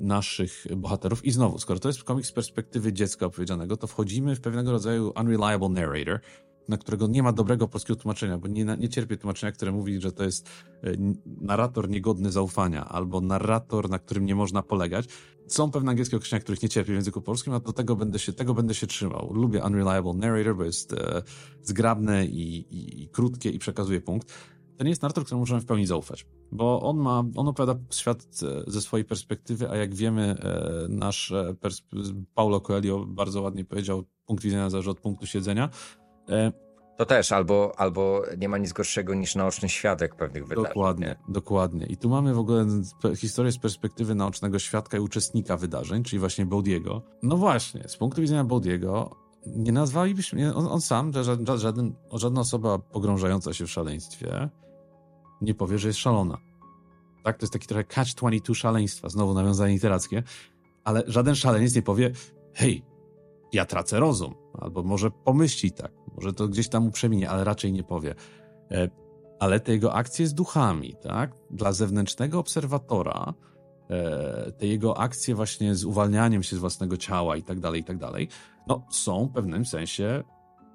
A: naszych bohaterów. I znowu, skoro to jest komiks z perspektywy dziecka opowiedzianego, to wchodzimy w pewnego rodzaju unreliable narrator, na którego nie ma dobrego polskiego tłumaczenia, bo nie, nie cierpię tłumaczenia, które mówi, że to jest e, narrator niegodny zaufania, albo narrator, na którym nie można polegać. Są pewne angielskie określenia, których nie cierpię w języku polskim, a do tego będę się, tego będę się trzymał. Lubię unreliable narrator, bo jest e, zgrabne i, i, i krótkie i przekazuje punkt to nie jest narrator, któremu możemy w pełni zaufać, bo on ma, on opowiada świat e, ze swojej perspektywy, a jak wiemy, e, nasz e, Paulo Coelho bardzo ładnie powiedział, punkt widzenia zależy od punktu siedzenia.
B: To też, albo, albo nie ma nic gorszego niż naoczny świadek pewnych wydarzeń.
A: Dokładnie, nie? dokładnie. I tu mamy w ogóle historię z perspektywy naocznego świadka i uczestnika wydarzeń, czyli właśnie Baudiego. No właśnie, z punktu widzenia Baudiego nie nazwalibyśmy, on, on sam, żaden, żaden, żadna osoba pogrążająca się w szaleństwie nie powie, że jest szalona. Tak, to jest taki trochę catch-22 szaleństwa, znowu nawiązanie literackie, ale żaden szaleniec nie powie, hej, ja tracę rozum, albo może pomyśli tak, może to gdzieś tam uprzeminie, ale raczej nie powie. E, ale te jego akcje z duchami, tak, dla zewnętrznego obserwatora, e, te jego akcje właśnie z uwalnianiem się z własnego ciała i tak dalej, i tak dalej, no są w pewnym sensie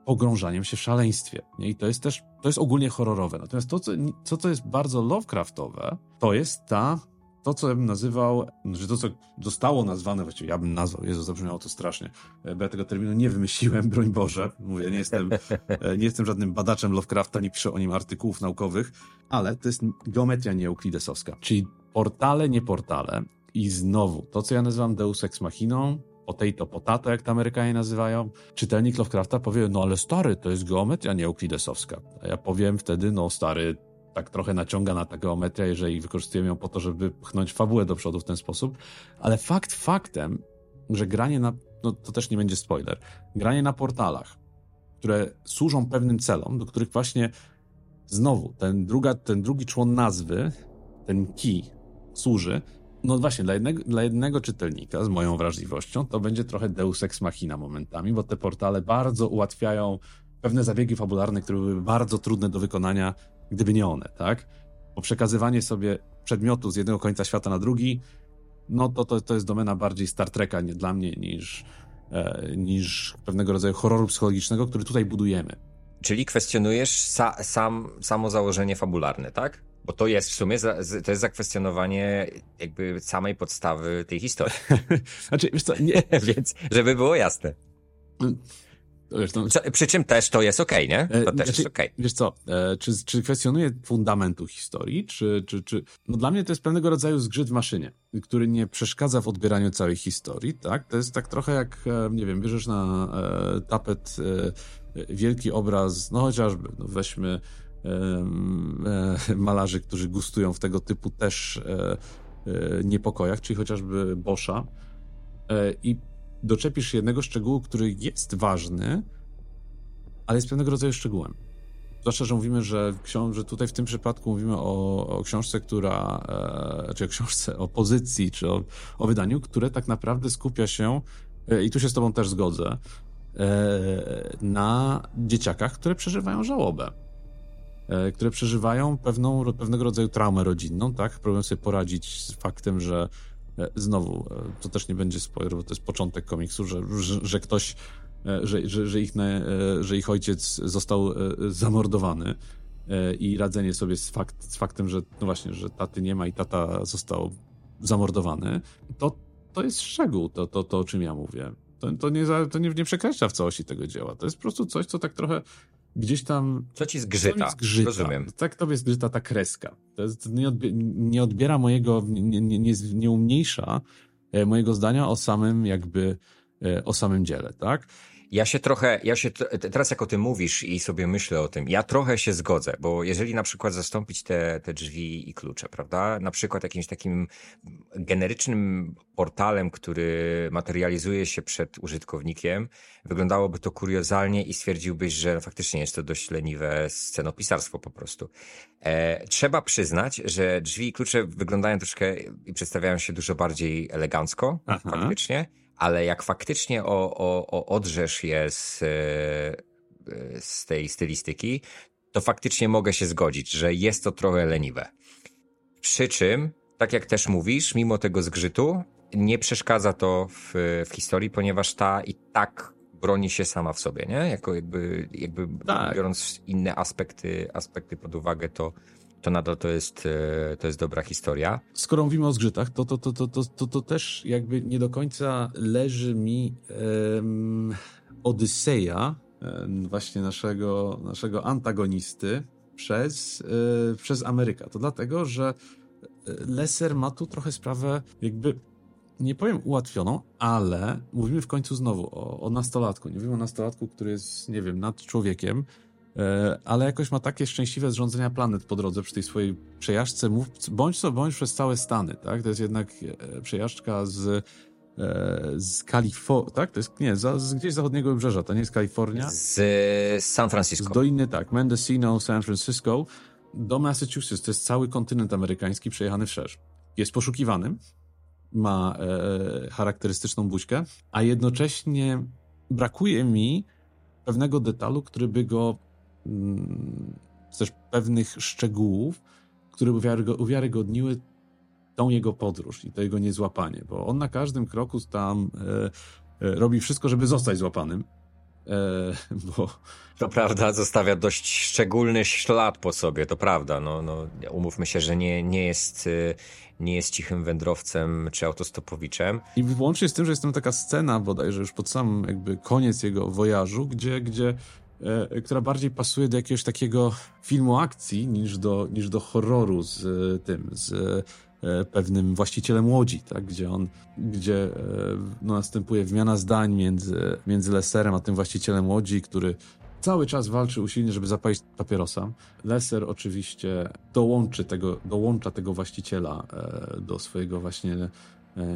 A: pogrążaniem się w szaleństwie. Nie? I to jest też, to jest ogólnie horrorowe. Natomiast to, co, co, co jest bardzo Lovecraftowe, to jest ta, to, co bym nazywał, że to, co zostało nazwane, właściwie ja bym nazwał, Jezu, zabrzmiało to strasznie, e, bo ja tego terminu nie wymyśliłem, broń Boże. Mówię, nie jestem, e, nie jestem żadnym badaczem Lovecrafta, nie piszę o nim artykułów naukowych, ale to jest geometria nieuklidesowska, czyli portale, nie portale. I znowu, to, co ja nazywam Deus Ex Machiną, potato potato, jak to Amerykanie nazywają, czytelnik Lovecrafta powie, no ale stary, to jest geometria nieeuklidesowska. A ja powiem wtedy, no stary, tak trochę naciąga na ta geometria, jeżeli wykorzystujemy ją po to, żeby pchnąć fabułę do przodu w ten sposób. Ale fakt faktem, że granie na, no to też nie będzie spoiler, granie na portalach, które służą pewnym celom, do których właśnie znowu ten, druga, ten drugi człon nazwy, ten key służy, no właśnie, dla jednego, dla jednego czytelnika z moją wrażliwością to będzie trochę deus ex machina momentami, bo te portale bardzo ułatwiają pewne zabiegi fabularne, które były bardzo trudne do wykonania, gdyby nie one, tak? Bo przekazywanie sobie przedmiotu z jednego końca świata na drugi, no to, to, to jest domena bardziej Star Treka nie dla mnie niż, e, niż pewnego rodzaju horroru psychologicznego, który tutaj budujemy.
B: Czyli kwestionujesz sa, sam, samo założenie fabularne, tak? Bo to jest w sumie, za, to jest zakwestionowanie jakby samej podstawy tej historii.
A: znaczy, wiesz co, nie...
B: Więc, żeby było jasne. Wiesz, no... co, przy czym też to jest okej, okay, nie? To e, też znaczy, jest okej. Okay.
A: Wiesz co, e, czy, czy kwestionuje fundamentu historii, czy, czy, czy... No dla mnie to jest pewnego rodzaju zgrzyt w maszynie, który nie przeszkadza w odbieraniu całej historii, tak? To jest tak trochę jak, e, nie wiem, bierzesz na tapet wielki obraz, no chociażby, no weźmy malarzy, którzy gustują w tego typu też e, e, niepokojach, czyli chociażby Boscha i doczepisz jednego szczegółu, który jest ważny, ale jest pewnego rodzaju szczegółem. Zwłaszcza, że mówimy, że, że tutaj w tym przypadku mówimy o, o książce, która, czy o książce, o pozycji, czy o, o wydaniu, które tak naprawdę skupia się, i tu się z Tobą też zgodzę, na dzieciakach, które przeżywają żałobę. E, które przeżywają pewną, pewnego rodzaju traumę rodzinną, tak? Próbują sobie poradzić z faktem, że e, znowu, e, to też nie będzie spoiler, bo to jest początek komiksu, że, że, że ktoś, że, że, że, ich, że ich ojciec został zamordowany i radzenie sobie z, fakt, z faktem, że no właśnie, że taty nie ma i tata został zamordowany, to, to jest szczegół, to, to, to o czym ja mówię. To, to, nie, to nie, nie przekracza w całości tego dzieła. To jest po prostu coś, co tak trochę gdzieś tam...
B: Co ci zgrzyta, zgrzyta. rozumiem.
A: Tak tobie zgrzyta ta kreska. To jest, nie, odbiera, nie odbiera mojego, nie, nie, nie, nie umniejsza e, mojego zdania o samym jakby, e, o samym dziele, tak?
B: Ja się trochę, ja się teraz jak o tym mówisz i sobie myślę o tym, ja trochę się zgodzę, bo jeżeli na przykład zastąpić te, te drzwi i klucze, prawda, na przykład jakimś takim generycznym portalem, który materializuje się przed użytkownikiem, wyglądałoby to kuriozalnie i stwierdziłbyś, że faktycznie jest to dość leniwe scenopisarstwo po prostu. E, trzeba przyznać, że drzwi i klucze wyglądają troszkę i przedstawiają się dużo bardziej elegancko, Aha. faktycznie ale jak faktycznie o, o, o odrzesz je z, e, z tej stylistyki, to faktycznie mogę się zgodzić, że jest to trochę leniwe. Przy czym, tak jak też mówisz, mimo tego zgrzytu, nie przeszkadza to w, w historii, ponieważ ta i tak broni się sama w sobie, nie? Jako jakby, jakby tak. biorąc inne aspekty, aspekty pod uwagę, to, to nadal to jest, e, to jest dobra historia.
A: Skoro mówimy o zgrzytach, to, to, to, to, to, to, to też jakby nie do końca leży mi um, Odyseja, właśnie naszego, naszego antagonisty, przez, e, przez Ameryka. To dlatego, że e, Lesser ma tu trochę sprawę jakby nie powiem ułatwioną, ale mówimy w końcu znowu o, o nastolatku. Nie mówimy o nastolatku, który jest, nie wiem, nad człowiekiem, ale jakoś ma takie szczęśliwe zrządzenia planet po drodze przy tej swojej przejażdżce, bądź co bądź przez całe Stany, tak? To jest jednak e, przejażdżka z, e, z Kalifornii, tak? To jest, nie, z, z gdzieś zachodniego wybrzeża, to nie jest Kalifornia.
B: Z San Francisco.
A: Z Doliny, tak, Mendocino, San Francisco do Massachusetts, to jest cały kontynent amerykański przejechany wszerz. Jest poszukiwanym, ma e, charakterystyczną buźkę, a jednocześnie brakuje mi pewnego detalu, który by go też pewnych szczegółów, które uwiarygodniły tą jego podróż i to jego niezłapanie, bo on na każdym kroku tam e, e, robi wszystko, żeby zostać złapanym. E, bo...
B: To prawda, zostawia dość szczególny ślad po sobie, to prawda. No, no, umówmy się, że nie, nie, jest, e, nie jest cichym wędrowcem czy autostopowiczem.
A: I wyłącznie z tym, że jest tam taka scena bodajże już pod sam jakby koniec jego wojażu, gdzie, gdzie która bardziej pasuje do jakiegoś takiego filmu akcji niż do, niż do horroru z e, tym, z e, pewnym właścicielem łodzi, tak? gdzie on, gdzie no, następuje wymiana zdań między, między Leserem a tym właścicielem łodzi, który cały czas walczy usilnie, żeby zapalić papierosa. Leser oczywiście dołączy tego, dołącza tego właściciela do swojego właśnie E,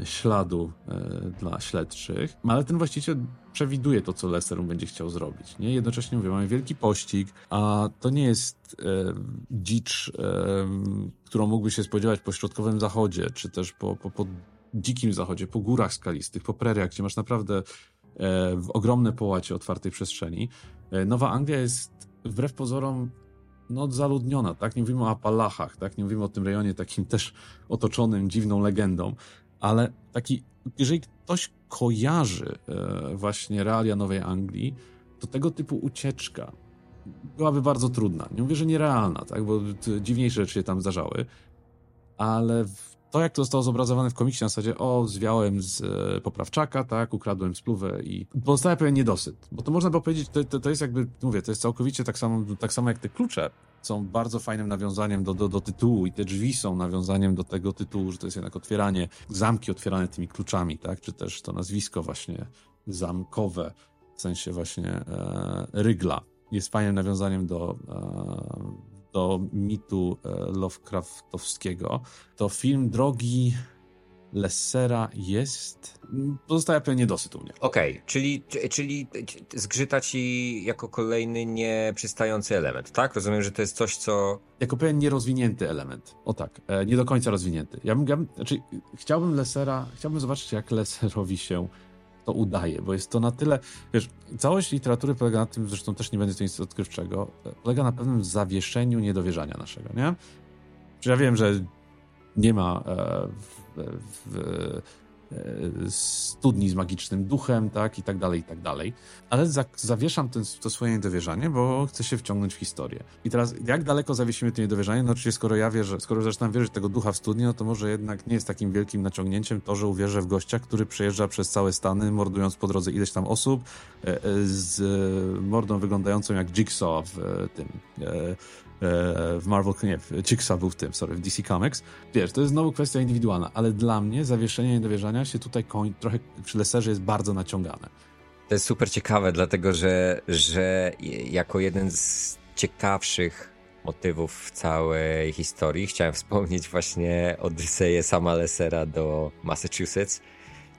A: śladu e, dla śledczych, ale ten właściciel przewiduje to, co Lesterum będzie chciał zrobić. Nie? Jednocześnie mówię, mamy wielki pościg, a to nie jest e, dzicz, e, którą mógłby się spodziewać po środkowym zachodzie, czy też po, po, po dzikim zachodzie, po górach skalistych, po preriach, gdzie masz naprawdę e, ogromne połacie otwartej przestrzeni. E, Nowa Anglia jest wbrew pozorom no, zaludniona, tak? Nie mówimy o Apalachach, tak? Nie mówimy o tym rejonie takim też otoczonym dziwną legendą ale taki, jeżeli ktoś kojarzy e, właśnie realia Nowej Anglii, to tego typu ucieczka byłaby bardzo trudna. Nie mówię, że nierealna, tak, bo dziwniejsze rzeczy się tam zdarzały, ale to, jak to zostało zobrazowane w komiksie na zasadzie, o, zwiałem z e, poprawczaka, tak, ukradłem spluwę i pozostaje pewien niedosyt. Bo to można by powiedzieć, to, to, to, jest jakby, mówię, to jest całkowicie tak samo, tak samo jak te klucze są bardzo fajnym nawiązaniem do, do, do tytułu i te drzwi są nawiązaniem do tego tytułu, że to jest jednak otwieranie, zamki otwierane tymi kluczami, tak, czy też to nazwisko właśnie zamkowe, w sensie właśnie e, Rygla jest fajnym nawiązaniem do e, do mitu e, Lovecraftowskiego, to film Drogi Lessera jest. Pozostaje pewien niedosyt u mnie.
B: Okej, okay, czyli, czyli zgrzyta ci jako kolejny nieprzystający element, tak? Rozumiem, że to jest coś, co.
A: Jako pewien nierozwinięty element. O tak, e, nie do końca rozwinięty. Ja bym, ja bym znaczy, chciałbym Lessera, chciałbym zobaczyć, jak Lesserowi się to udaje, bo jest to na tyle, wiesz, całość literatury polega na tym, zresztą też nie będzie to nic odkrywczego, polega na pewnym zawieszeniu niedowierzania naszego, nie? Ja wiem, że nie ma e, w, w, studni z magicznym duchem, tak, i tak dalej, i tak dalej. Ale za, zawieszam ten, to swoje niedowierzanie, bo chcę się wciągnąć w historię. I teraz, jak daleko zawiesimy to niedowierzanie? No oczywiście, skoro ja wierzę, skoro zaczynam wierzyć tego ducha w studni, no to może jednak nie jest takim wielkim naciągnięciem to, że uwierzę w gościa, który przejeżdża przez całe Stany, mordując po drodze ileś tam osób, e, e, z mordą wyglądającą jak Jigsaw w tym w Marvel, nie, w Jigsaw był w tym, sorry, w DC Comics. Wiesz, to jest znowu kwestia indywidualna, ale dla mnie zawieszenie niedowierzania się tutaj koń, trochę przy Leserze jest bardzo naciągane.
B: To jest super ciekawe, dlatego że, że jako jeden z ciekawszych motywów w całej historii chciałem wspomnieć właśnie Odyseję sama Lessera do Massachusetts,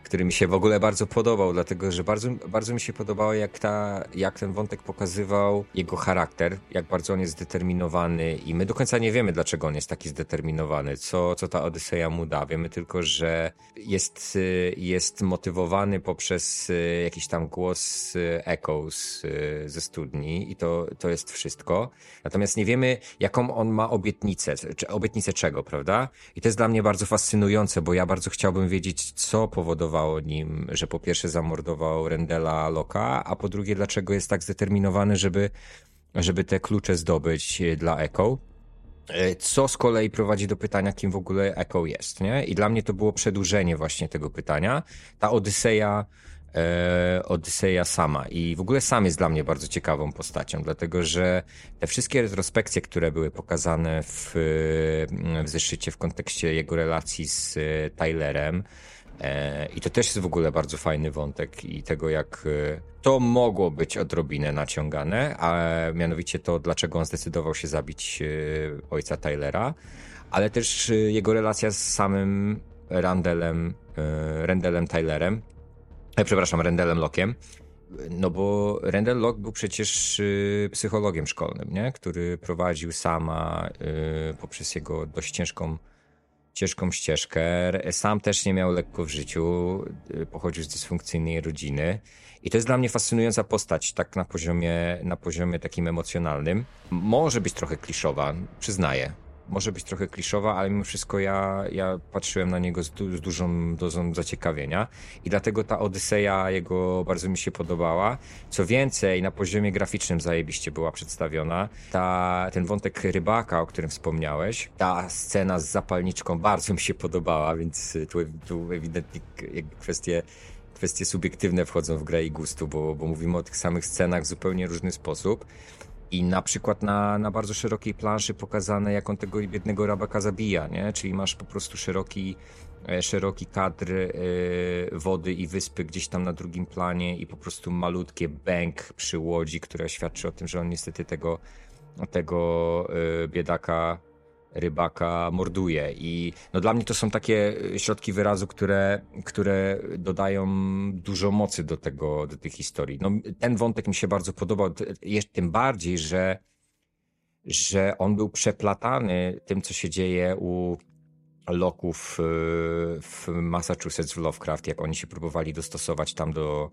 B: który mi się w ogóle bardzo podobał, dlatego że bardzo, bardzo mi się podobało, jak, ta, jak ten wątek pokazywał jego charakter, jak bardzo on jest zdeterminowany i my do końca nie wiemy, dlaczego on jest taki zdeterminowany, co, co ta Odyseja mu da. Wiemy tylko, że jest, jest motywowany poprzez y, jakiś tam głos y, echoes ze studni i to, to jest wszystko. Natomiast nie wiemy, jaką on ma obietnicę, czy obietnicę czego, prawda? I to jest dla mnie bardzo fascynujące, bo ja bardzo chciałbym wiedzieć, co powodowało spodobało nim, że po pierwsze zamordował Rendela Loka, a po drugie dlaczego jest tak zdeterminowany, żeby, żeby te klucze zdobyć dla Echo. E, co z kolei prowadzi do pytania, kim w ogóle Echo jest, nie? I dla mnie to było przedłużenie właśnie tego pytania. Ta Odyseja, e, Odyseja sama. I w ogóle sam jest dla mnie bardzo ciekawą postacią, dlatego że te wszystkie retrospekcje, które były pokazane w, w zeszycie w kontekście jego relacji z Tylerem, E, I to też jest w ogóle bardzo fajny wątek i tego, jak e, to mogło być odrobinę naciągane, a mianowicie to, dlaczego on zdecydował się zabić e, ojca Tylera, ale też jego relacja z samym Randelem, Randelem Tylerem, przepraszam, Randelem Lockiem, no bo Randall Locke był przecież psychologiem szkolnym, nie? który prowadził sama poprzez jego dość ciężką ciężką ścieżkę. Sam też nie miał lekko w życiu, y, pochodził z dysfunkcyjnej rodziny. I to jest dla mnie fascynująca postać, tak na poziomie, na poziomie takim emocjonalnym. Może być trochę kliszowa, przyznaję może być trochę kliszowa, ale mimo wszystko ja, ja patrzyłem na niego z, du z dużą dozą zaciekawienia i dlatego ta Odyseja jego bardzo mi się podobała. Co więcej, na poziomie graficznym zajebiście była przedstawiona. Ta, ten wątek rybaka, o którym wspomniałeś, ta scena z zapalniczką bardzo mi się podobała, więc tu, tu ewidentnie kwestie kwestie subiektywne wchodzą w grę i gustu, bo, bo mówimy o tych samych scenach w zupełnie różny sposób. I na przykład na, na bardzo szerokiej planszy pokazane, jak on tego biednego rabaka zabija, nie? Czyli masz po prostu szeroki, e, szeroki kadr e, wody i wyspy gdzieś tam na drugim planie i po prostu malutkie bęk przy łodzi, które świadczy o tym, że on niestety tego, tego e, biedaka rybaka morduje. I no dla mnie to są takie środki wyrazu, które, które dodają dużo mocy do tego, do tych historii. No, ten wątek mi się bardzo podobał, tym bardziej, że, że on był przeplatany tym, co się dzieje u loków y, w Massachusetts w Lovecraft, jak oni się próbowali dostosować tam do,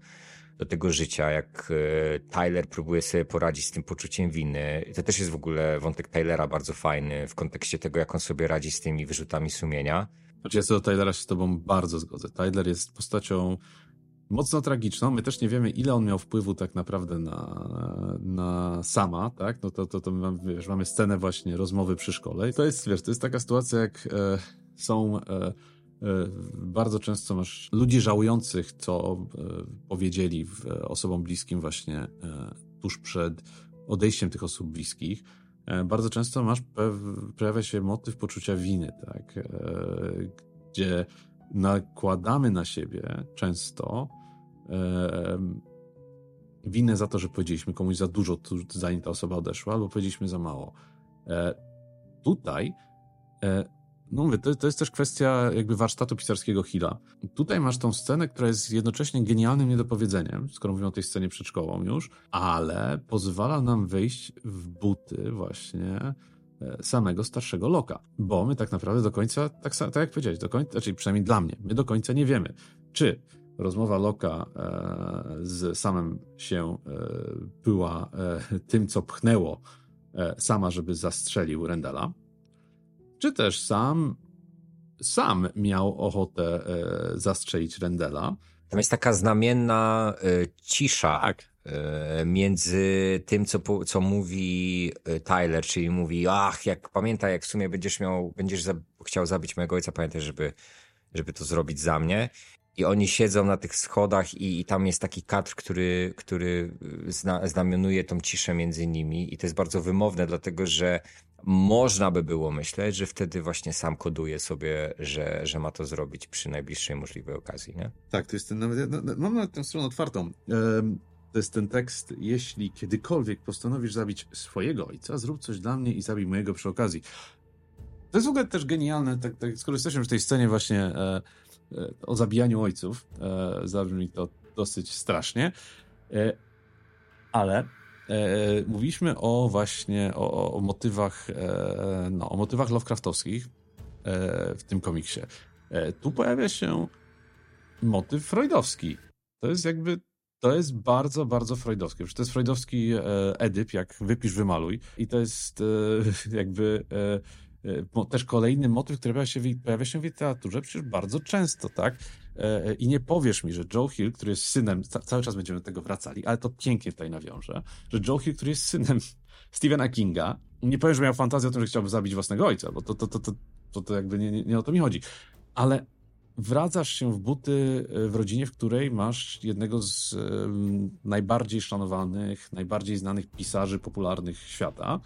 B: do tego życia, jak e, Tyler próbuje sobie poradzić z tym poczuciem winy. To też jest w ogóle wątek Tylera bardzo fajny w kontekście tego, jak on sobie radzi z tymi wyrzutami sumienia.
A: Znaczy ja co do Tylera się z tobą bardzo zgodzę. Tyler jest postacią mocno tragiczną. My też nie wiemy, ile on miał wpływu tak naprawdę na, na sama, tak? No to, to, to mamy, wiesz, mamy scenę właśnie rozmowy przy szkole i to jest, wiesz, to jest taka sytuacja, jak e, są... E, bardzo często masz ludzi żałujących, co e, powiedzieli osobom bliskim właśnie e, tuż przed odejściem tych osób bliskich. Bardzo często masz, pojawia się motyw poczucia winy, tak? Gdzie nakładamy na siebie często winę za to, że powiedzieliśmy komuś za dużo, zanim ta osoba odeszła, albo powiedzieliśmy za mało. Tutaj no mówię, to, to jest też kwestia jakby warsztatu pisarskiego Hilla. Tutaj masz tą scenę, która jest jednocześnie genialnym niedopowiedzeniem, skoro mówimy o tej scenie przed szkołą już, ale pozwala nam wejść w buty właśnie e, samego starszego Loka. Bo my tak naprawdę do końca, tak, tak jak powiedziałeś, do końca, znaczy przynajmniej dla mnie, my do końca nie wiemy, czy rozmowa Loka e, z samym się e, była e, tym, co pchnęło e, sama, żeby zastrzelił Rendela, czy też sam, sam miał ochotę e, zastrzelić Rendela.
B: Tam jest taka znamienna e, cisza tak. e, między tym, co, co mówi Tyler, czyli mówi, ach, jak pamiętaj, jak w sumie będziesz miał, będziesz za, chciał zabić mojego ojca, pamiętaj, żeby, żeby to zrobić za mnie. I oni siedzą na tych schodach i, i tam jest taki kadr, który, który zna, znamionuje tą ciszę między nimi i to jest bardzo wymowne, dlatego że można by było myśleć, że wtedy właśnie sam koduje sobie, że, że ma to zrobić przy najbliższej możliwej okazji, nie?
A: Tak, to jest ten nawet, no, no, mam nawet tę stronę otwartą. To jest ten tekst, jeśli kiedykolwiek postanowisz zabić swojego ojca, zrób coś dla mnie i zabij mojego przy okazji. To jest w ogóle też genialne, tak, tak skoro jesteśmy w tej scenie właśnie e, e, o zabijaniu ojców, e, zabrzmi to dosyć strasznie, e, ale mówiliśmy o właśnie o, o motywach, e, no, o motywach Lovecraftowskich e, w tym komiksie. E, tu pojawia się motyw freudowski. To jest jakby, to jest bardzo, bardzo freudowskie. Przecież to jest freudowski e, Edyp, jak wypisz, wymaluj. I to jest e, jakby e, e, też kolejny motyw, który pojawia się, w, pojawia się w literaturze przecież bardzo często, tak? E, e, I nie powiesz mi, że Joe Hill, który jest synem, ca- cały czas będziemy do tego wracali, ale to pięknie tutaj nawiążę, że Joe Hill, który jest synem Stephena Kinga, nie powiesz, że miał fantazję o tym, że chciałby zabić własnego ojca, bo to, to, to, to, to, to jakby nie, nie, nie o to mi chodzi. Ale wradzasz się w buty e, w rodzinie, w której masz jednego z em, najbardziej szanowanych, najbardziej znanych pisarzy popularnych świata.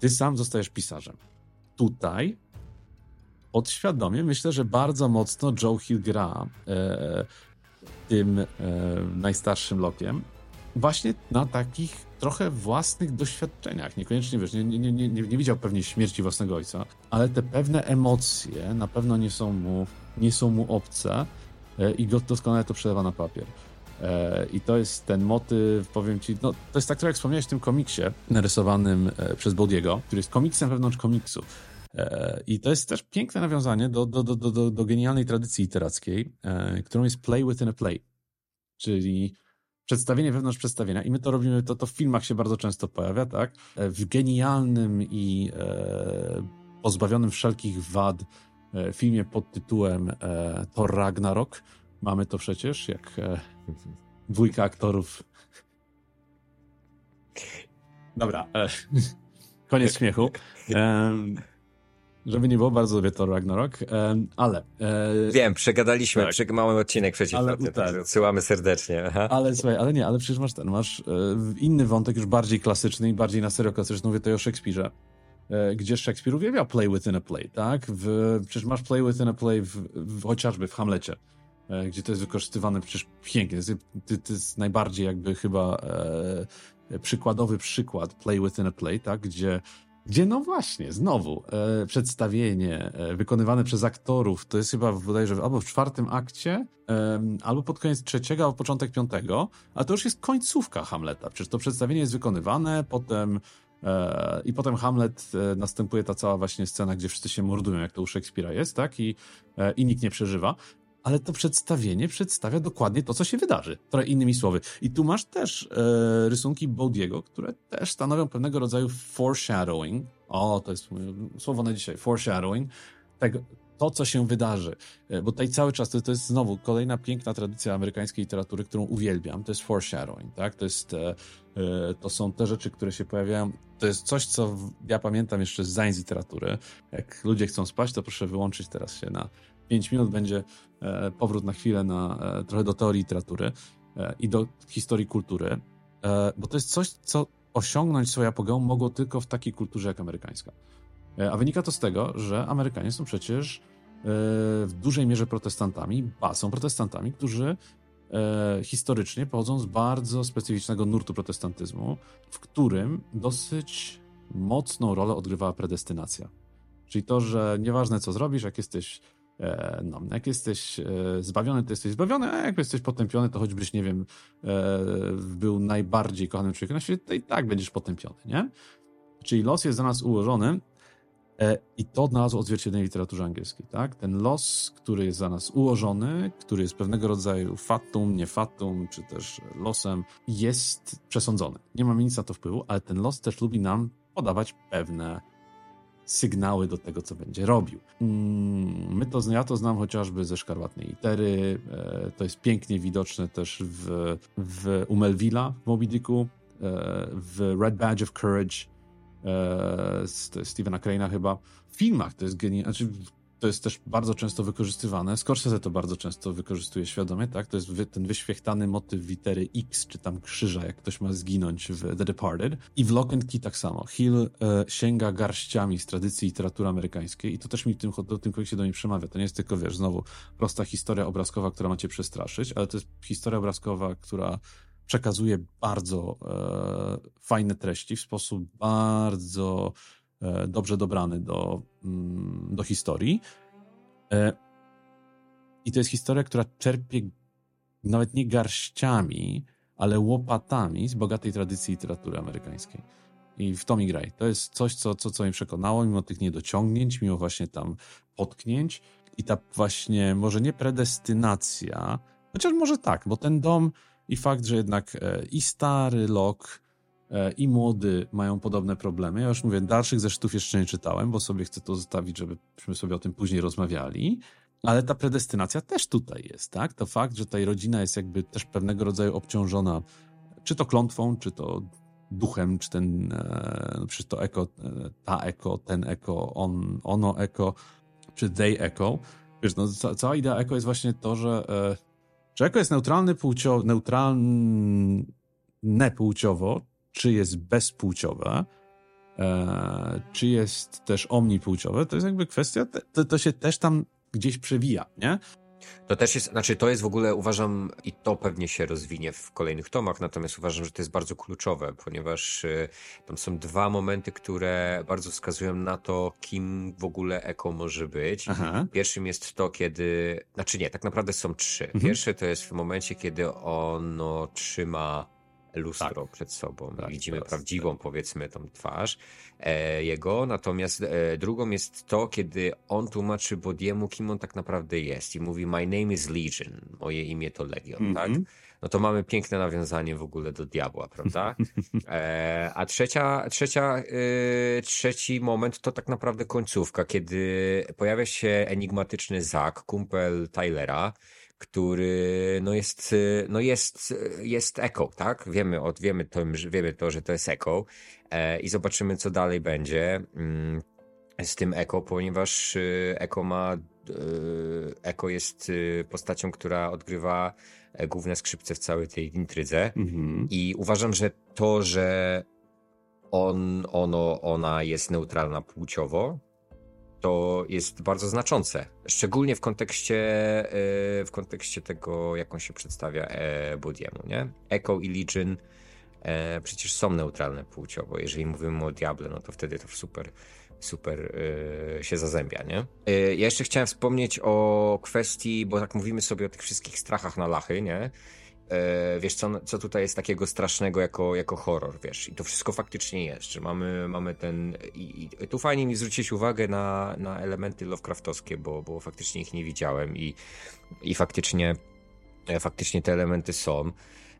A: Ty sam zostajesz pisarzem. Tutaj podświadomie myślę, że bardzo mocno Joe Hill gra e, tym e, najstarszym Lokiem właśnie na takich trochę własnych doświadczeniach. Niekoniecznie, wiesz, nie, nie, nie, nie, nie widział pewnie śmierci własnego ojca, ale te pewne emocje na pewno nie są mu, nie są mu obce e, i go doskonale to przelewa na papier. E, I to jest ten motyw, powiem ci, no to jest tak, jak wspomniałeś w tym komiksie narysowanym e, przez Bodiego, który jest komiksem wewnątrz komiksu. E, I to jest też piękne nawiązanie do, do, do, do, do, genialnej tradycji literackiej, e, którą jest play within a play. Czyli przedstawienie wewnątrz przedstawienia. I my to robimy, to, to w filmach się bardzo często pojawia, tak? E, W genialnym i pozbawionym wszelkich wad filmie pod tytułem Thor Ragnarok mamy to przecież, jak dwójka aktorów. Dobra, koniec śmiechu. Żeby nie było, bardzo lubię Thor Ragnarok, em, ale... E,
B: Wiem, przegadaliśmy,
A: Tak.
B: przeg- mały odcinek przeciw
A: Ale-
B: ale,
A: tak.
B: odsyłamy serdecznie. Aha.
A: Ale słuchaj, ale nie, ale przecież masz ten, masz e, inny wątek już bardziej klasyczny i bardziej na serio klasyczny, mówię tutaj o Szekspirze, e, gdzie Szekspir uwielbiał play within a play, tak? W, przecież masz play within a play w, w, chociażby w Hamlecie, e, gdzie to jest wykorzystywane przecież pięknie. To jest, to jest najbardziej jakby chyba e, przykładowy przykład play within a play, tak? Gdzie gdzie no właśnie, znowu, e, przedstawienie e, wykonywane przez aktorów, to jest chyba bodajże albo w czwartym akcie, em, albo pod koniec trzeciego, albo początek piątego, a to już jest końcówka Hamleta. Przecież to przedstawienie jest wykonywane, potem e, i potem Hamlet e, następuje ta cała właśnie scena, gdzie wszyscy się mordują, jak to u Szekspira jest, tak? I, e, i nikt nie przeżywa. Ale to przedstawienie przedstawia dokładnie to, co się wydarzy. Trochę innymi słowy. I tu masz też e, rysunki Bodiego, które też stanowią pewnego rodzaju foreshadowing. O, to jest słowo na dzisiaj. Foreshadowing. Tego, to, co się wydarzy. E, Bo tutaj cały czas to, to jest znowu kolejna piękna tradycja amerykańskiej literatury, którą uwielbiam. To jest foreshadowing, tak? To jest, e, e, to są te rzeczy, które się pojawiają. To jest coś, co ja pamiętam jeszcze z zajęć literatury. Jak ludzie chcą spać, to proszę wyłączyć teraz się na 5 minut będzie e, powrót na chwilę na e, trochę do teorii literatury e, i do historii kultury, bo to jest coś, co osiągnąć swoją apogeum mogło tylko w takiej kulturze jak amerykańska. A wynika to z tego, że Amerykanie są przecież w dużej mierze protestantami, ba, są protestantami, którzy historycznie pochodzą z bardzo specyficznego nurtu protestantyzmu, w którym dosyć mocną rolę odgrywała predestynacja. Czyli to, że nieważne co zrobisz, jak jesteś no, jak jesteś e, zbawiony, to jesteś zbawiony, a jak jesteś potępiony, to choćbyś, nie wiem, e, był najbardziej kochanym człowiekiem na świecie, to i tak będziesz potępiony, nie? Czyli los jest za nas ułożony e, i to odnalazło odzwierciedlenie w literaturze angielskiej, tak? Ten los, który jest za nas ułożony, który jest pewnego rodzaju fatum, nie fatum, czy też losem, jest przesądzony. Nie mamy nic na to wpływu, ale ten los też lubi nam podawać pewne sygnały do tego, co będzie robił. Mm, My to, ja to znam chociażby ze Szkarłatnej Litery, e, to jest pięknie widoczne też w, w u w Moby Dicku, e, w Red Badge of Courage e, Stephena Crane'a chyba. W filmach to jest genialne, znaczy to jest też bardzo często wykorzystywane. Scorsese to bardzo często wykorzystuje świadomie, tak? To jest wy, ten wyświechtany motyw litery X, czy tam krzyża, jak ktoś ma zginąć w The Departed. I w Lock and Key tak samo. Hill e, sięga garściami z tradycji literatury amerykańskiej i to też mi w tym, do tym komiksie do niej przemawia. To nie jest tylko, wiesz, znowu prosta historia obrazkowa, która ma cię przestraszyć, ale to jest historia obrazkowa, która przekazuje bardzo e, fajne treści w sposób bardzo dobrze dobrany do, mm, do historii. E, I to jest historia, która czerpie nawet nie garściami, ale łopatami z bogatej tradycji literatury amerykańskiej. I w to mi graj. To jest coś, co, co, co mnie przekonało, mimo tych niedociągnięć, mimo właśnie tam potknięć i ta właśnie, może nie predestynacja, chociaż może tak, bo ten dom i fakt, że jednak e, i stary Lok, e, i młody mają podobne problemy. Ja już mówię, dalszych zeszytów jeszcze nie czytałem, bo sobie chcę to zostawić, żebyśmy sobie o tym później rozmawiali. Ale ta predestynacja też tutaj jest, tak? To fakt, że ta rodzina jest jakby też pewnego rodzaju obciążona, czy to klątwą, czy to duchem, czy ten, e, to eko, e, ta eko, ten eko, on, ono eko, czy they eko. Wiesz, no, ca cała idea eko jest właśnie to, że e, czy eko jest neutralny płciowo, neutralne płciowo, czy jest bezpłciowe, e, czy jest też omnipłciowe, to jest jakby kwestia, to, to się też tam gdzieś przewija, nie?
B: To też jest, znaczy to jest w ogóle, uważam, i to pewnie się rozwinie w kolejnych tomach, natomiast uważam, że to jest bardzo kluczowe, ponieważ y, tam są dwa momenty, które bardzo wskazują na to, kim w ogóle Eko może być. Aha. Pierwszym jest to, kiedy, znaczy nie, tak naprawdę są trzy. Mhm. Pierwszy to jest w momencie, kiedy ono trzyma lustro tak. przed sobą. Tak, Widzimy prawdziwą, tak. powiedzmy, tą twarz e, jego. Natomiast e, drugą jest to, kiedy on tłumaczy Bodiemu, kim on tak naprawdę jest. I mówi: My name is Legion. Moje imię to Legion, mm -hmm. tak? no to mamy piękne nawiązanie w ogóle do diabła, prawda? E, a trzecia, trzecia, y, trzeci moment to tak naprawdę końcówka, kiedy pojawia się enigmatyczny Zak, kumpel Tylera, który no jest, no jest, jest Echo, tak? Wiemy, od, wiemy, to, wiemy to, że to jest Echo e, i zobaczymy, co dalej będzie mm, z tym Echo, ponieważ Echo ma, Echo jest y, postacią, która odgrywa e, główne skrzypce w całej tej intrydze mhm. i uważam, że to, że on, ono, ona jest neutralna płciowo, to jest bardzo znaczące. Szczególnie w kontekście, e, w kontekście tego, jak on się przedstawia e, Bodiemu, nie? Echo i Legion e, przecież są neutralne płciowo. Jeżeli mówimy o Diable, no to wtedy to super, super się zazębia, nie? Ja jeszcze chciałem wspomnieć o kwestii, bo tak mówimy sobie o tych wszystkich strachach na lachy, nie? E, wiesz, co, co tutaj jest takiego strasznego jako, jako horror, wiesz, i to wszystko faktycznie jest, że mamy, mamy ten, i, i tu fajnie mi zwrócić uwagę na, na elementy Lovecraftowskie, bo, bo faktycznie ich nie widziałem i, i faktycznie, e, faktycznie te elementy są.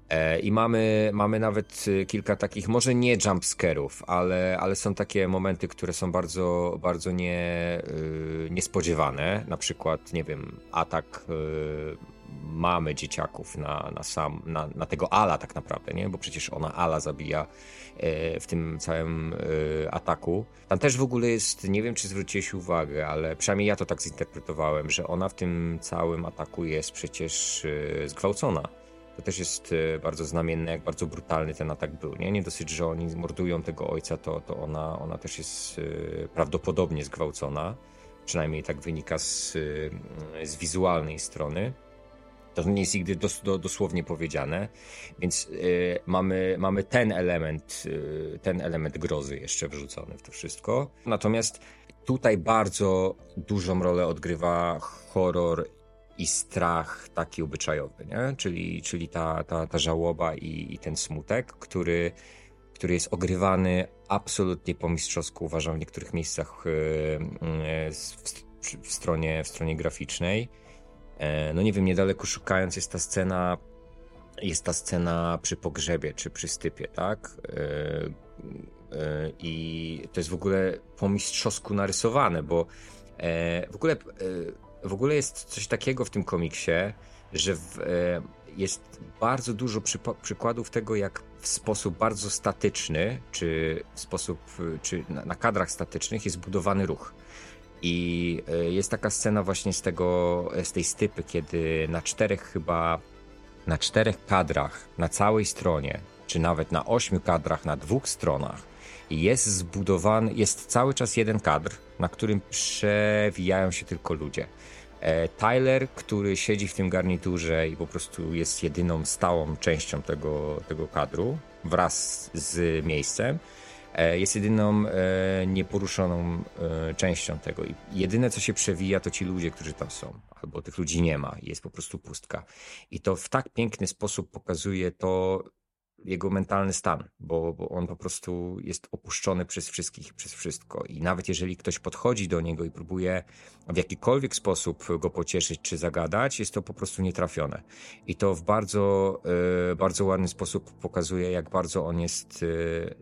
B: E, I mamy, mamy nawet kilka takich, może nie jumpscarów, ale, ale są takie momenty, które są bardzo, bardzo nie, y, niespodziewane. Na przykład, nie wiem, atak y, mamy dzieciaków na, na sam, na, na tego Ala tak naprawdę, nie? Bo przecież ona Ala zabija e, w tym całym e, ataku. Tam też w ogóle jest, nie wiem czy zwróciłeś uwagę, ale przynajmniej ja to tak zinterpretowałem, że ona w tym całym ataku jest przecież e, zgwałcona. To też jest bardzo znamienne, jak bardzo brutalny ten atak był. Nie, nie dosyć, że oni mordują tego ojca, to, to ona, ona też jest prawdopodobnie zgwałcona. Przynajmniej tak wynika z, z wizualnej strony. To nie jest nigdy dos, do, dosłownie powiedziane, więc y, mamy, mamy ten element, y, ten element grozy jeszcze wrzucony w to wszystko. Natomiast tutaj bardzo dużą rolę odgrywa horror i strach taki obyczajowy, nie? Czyli, czyli ta, ta, ta żałoba i, i ten smutek, który, który jest ogrywany absolutnie po mistrzowsku, uważam, w niektórych miejscach w, w, w, stronie, w stronie graficznej. E, no nie wiem, niedaleko szukając jest ta scena, jest ta scena przy pogrzebie, czy przy stypie, tak? E, e, I to jest w ogóle po mistrzowsku narysowane, bo w ogóle, w ogóle jest coś takiego w tym komiksie, że w, jest bardzo dużo przykładów tego, jak w sposób bardzo statyczny, czy w sposób, czy na, na kadrach statycznych jest budowany ruch. I jest taka scena właśnie z tego, z tej stypy, kiedy na czterech chyba, na czterech kadrach, na całej stronie, czy nawet na ośmiu kadrach, na dwóch stronach, jest zbudowany, jest cały czas jeden kadr, na którym przewijają się tylko ludzie. E, Tyler, który siedzi w tym garniturze i po prostu jest jedyną stałą częścią tego, tego kadru wraz z miejscem, e, jest jedyną e, nieporuszoną częścią tego. I jedyne, co się przewija, to ci ludzie, którzy tam są, albo tych ludzi nie ma, jest po prostu pustka. I to w tak piękny sposób pokazuje to, jego mentalny stan, bo, bo on po prostu jest opuszczony przez wszystkich, przez wszystko. I nawet jeżeli ktoś podchodzi do niego i próbuje w jakikolwiek sposób go pocieszyć czy zagadać, jest to po prostu nietrafione. I to w bardzo, e, bardzo ładny sposób pokazuje, jak bardzo on jest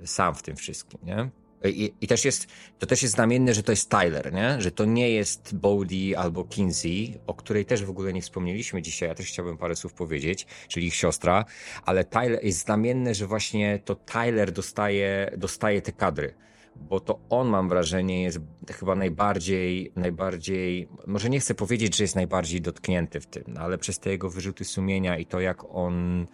B: e, sam w tym wszystkim, nie? I, I, też jest, to też jest znamienne, że to jest Tyler, nie? Że to nie jest Bodie albo Kinsey, o której też w ogóle nie wspomnieliśmy dzisiaj. Ja też chciałbym parę słów powiedzieć, czyli ich siostra, ale Tyler jest znamienne, że właśnie to Tyler dostaje, dostaje te kadry. Bo to on, mam wrażenie, jest chyba najbardziej, najbardziej, może nie chcę powiedzieć, że jest najbardziej dotknięty w tym, no ale przez te jego wyrzuty sumienia i to, jak on,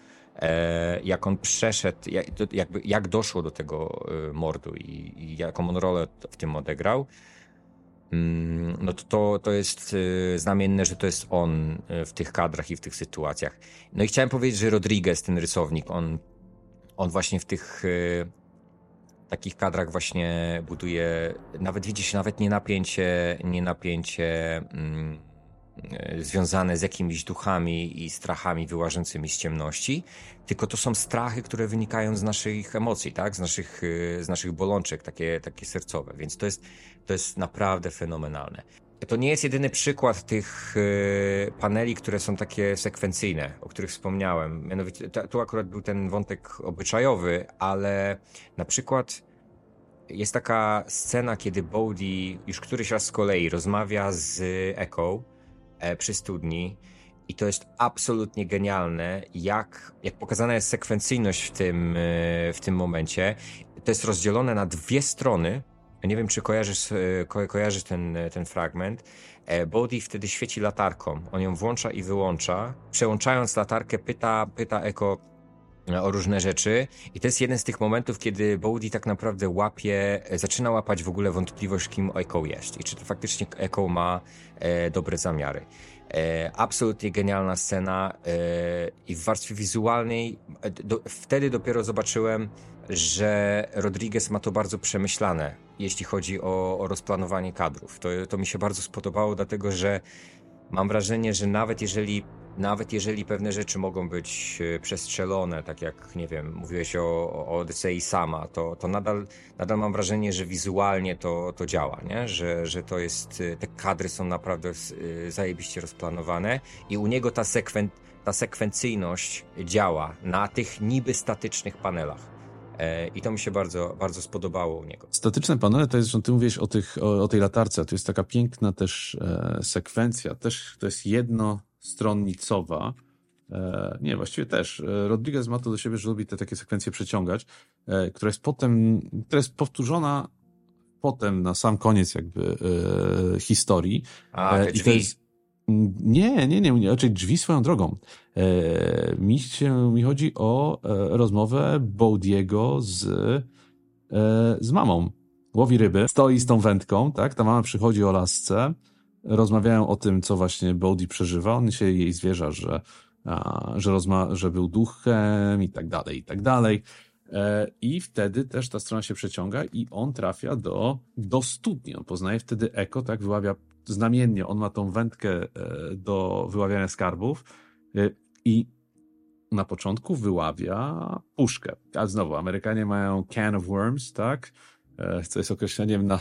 B: jak on przeszedł, jak, jakby, jak doszło do tego e, mordu i, i jaką on rolę w tym odegrał, mm, no to, to, to jest e, znamienne, że to jest on w tych kadrach i w tych sytuacjach. No i chciałem powiedzieć, że Rodriguez, ten rysownik, on, on właśnie w tych takich kadrach właśnie buduje, nawet widzisz, nawet nie napięcie, nie napięcie mm, E, związane z jakimiś duchami i strachami wyłażącymi z ciemności, tylko to są strachy, które wynikają z naszych emocji, tak? z, naszych, e, z naszych bolączek, takie, takie sercowe, więc to jest, to jest naprawdę fenomenalne. To nie jest jedyny przykład tych e, paneli, które są takie sekwencyjne, o których wspomniałem. Mianowicie, tu akurat był ten wątek obyczajowy, ale na przykład jest taka scena, kiedy Bodhi już któryś raz z kolei rozmawia z Echo E, przy studni. I to jest absolutnie genialne, jak, jak pokazana jest sekwencyjność w tym, e, w tym momencie. To jest rozdzielone na dwie strony. Nie wiem, czy kojarzysz, e, ko kojarzysz ten, ten fragment. Bodhi wtedy świeci latarką. On ją włącza i wyłącza. Przełączając latarkę, pyta, pyta Eko o różne rzeczy. I to jest jeden z tych momentów, kiedy Bodhi tak naprawdę łapie, zaczyna łapać w ogóle wątpliwość, kim Echo jest i czy to faktycznie Echo ma e, dobre zamiary. E, absolutnie genialna scena e, i w warstwie wizualnej e, do, wtedy dopiero zobaczyłem, że Rodriguez ma to bardzo przemyślane, jeśli chodzi o, o rozplanowanie kadrów. To, to mi się bardzo spodobało, dlatego że mam wrażenie, że nawet jeżeli nawet jeżeli pewne rzeczy mogą być e, przestrzelone, tak jak, nie wiem, mówiłeś o, o Odysei sama, to, to nadal, nadal mam wrażenie, że wizualnie to, to działa, nie? Że, że to jest, e, te kadry są naprawdę e, zajebiście rozplanowane i u niego ta, sekwen, ta sekwencyjność działa na tych niby statycznych panelach. I to mi się bardzo, bardzo spodobało u niego.
A: Statyczne panele to jest, że ty mówisz o, tych, o, o tej latarce, to jest taka piękna też sekwencja, też to jest jedno stronnicowa. E, nie, właściwie też. E, Rodriguez ma to do siebie, że lubi te takie sekwencje przeciągać, e, która jest potem, która jest powtórzona potem na sam koniec jakby historii.
B: A, te drzwi. Jest,
A: nie, nie, nie, raczej drzwi swoją drogą. Mi, się, mi chodzi o rozmowę Boudiego z, z mamą. Łowi ryby, stoi z tą wędką, tak? Ta mama przychodzi o lasce, rozmawiają o tym, co właśnie Bodhi przeżywa. On się jej zwierza, że, a, że, rozma- że był duchem i tak dalej, i tak dalej. E, I wtedy też ta strona się przeciąga i on trafia do, do studni. On poznaje wtedy Eko, tak, wyławia znamiennie. On ma tą wędkę e, do wyławiania skarbów e, i na początku wyławia puszkę. A znowu, Amerykanie mają can of worms, tak? Co jest określeniem na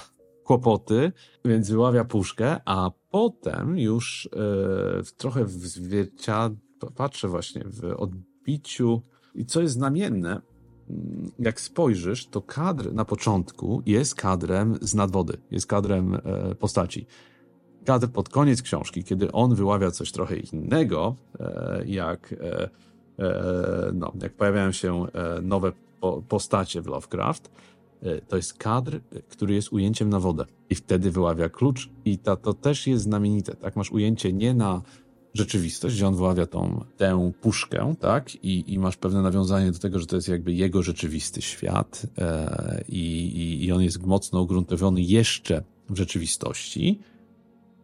A: kłopoty, więc wyławia puszkę, a potem już e, trochę w zwierciadle, patrzę właśnie w odbiciu i co jest znamienne, mm, jak spojrzysz, to kadr na początku jest kadrem z nadwody, jest kadrem e, postaci. Kadr pod koniec książki, kiedy on wyławia coś trochę innego, e, jak, no, jak pojawiają się nowe po, postacie w Lovecraft, to jest kadr, który jest ujęciem na wodę i wtedy wyławia klucz i ta, to też jest znamienite, tak? Masz ujęcie nie na rzeczywistość, gdzie on wyławia tą, tę puszkę, tak? I, I masz pewne nawiązanie do tego, że to jest jakby jego rzeczywisty świat e, i, i on jest mocno ugruntowiony jeszcze w rzeczywistości.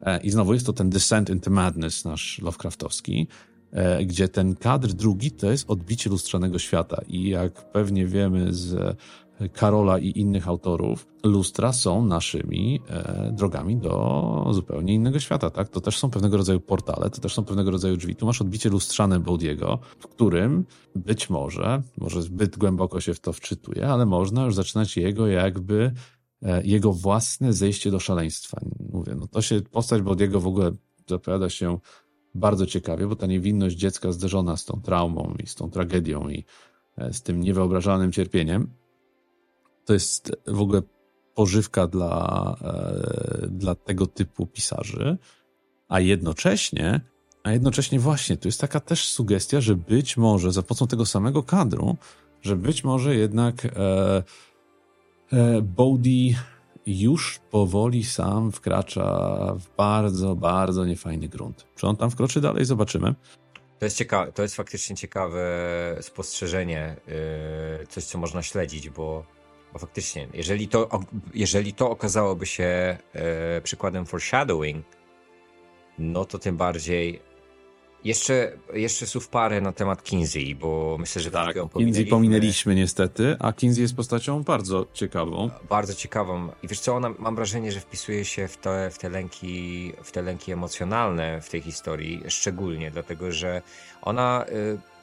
A: E, I znowu jest to ten Descent into Madness nasz Lovecraftowski, e, gdzie ten kadr drugi to jest odbicie lustrzanego świata. I jak pewnie wiemy z Karola i innych autorów, lustra są naszymi e, drogami do zupełnie innego świata, tak? To też są pewnego rodzaju portale, to też są pewnego rodzaju drzwi. Tu masz odbicie lustrzane Baudiego, w którym być może, może zbyt głęboko się w to wczytuje, ale można już zaczynać jego jakby, e, jego własne zejście do szaleństwa. Mówię, no to się, postać Baudiego w ogóle zapowiada się bardzo ciekawie, bo ta niewinność dziecka zderzona z tą traumą i z tą tragedią i e, z tym niewyobrażalnym cierpieniem, to jest w ogóle pożywka dla, e, dla tego typu pisarzy, a jednocześnie, a jednocześnie właśnie, to jest taka też sugestia, że być może za pomocą tego samego kadru, że być może jednak e, e, Bodhi już powoli sam wkracza w bardzo, bardzo niefajny grunt. Czy on tam wkroczy dalej? Zobaczymy.
B: To jest, ciekawe, to jest faktycznie ciekawe spostrzeżenie, yy, coś co można śledzić, bo bo faktycznie, jeżeli to, jeżeli to okazałoby się e, przykładem foreshadowing, no to tym bardziej. Jeszcze, jeszcze słów parę na temat Kinsey, bo myślę, że
A: tak, ją Kinsey pominęliśmy niestety, a Kinsey jest postacią bardzo ciekawą.
B: Bardzo ciekawą. I wiesz co, ona, mam wrażenie, że wpisuje się w te, w, te lęki, w te lęki emocjonalne w tej historii, szczególnie dlatego, że ona... Y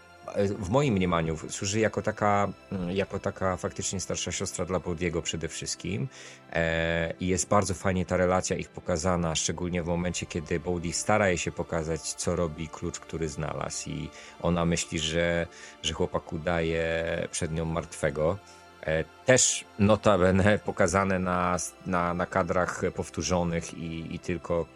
B: w moim mniemaniu służy jako taka, mm, jako taka faktycznie starsza siostra dla Bodiego przede wszystkim e, i jest bardzo fajnie ta relacja ich pokazana, szczególnie w momencie, kiedy Bodhi stara się pokazać, co robi klucz, który znalazł i ona myśli, że, że chłopak udaje przed nią martwego. E, też notabene pokazane na, na, na kadrach powtórzonych i, i tylko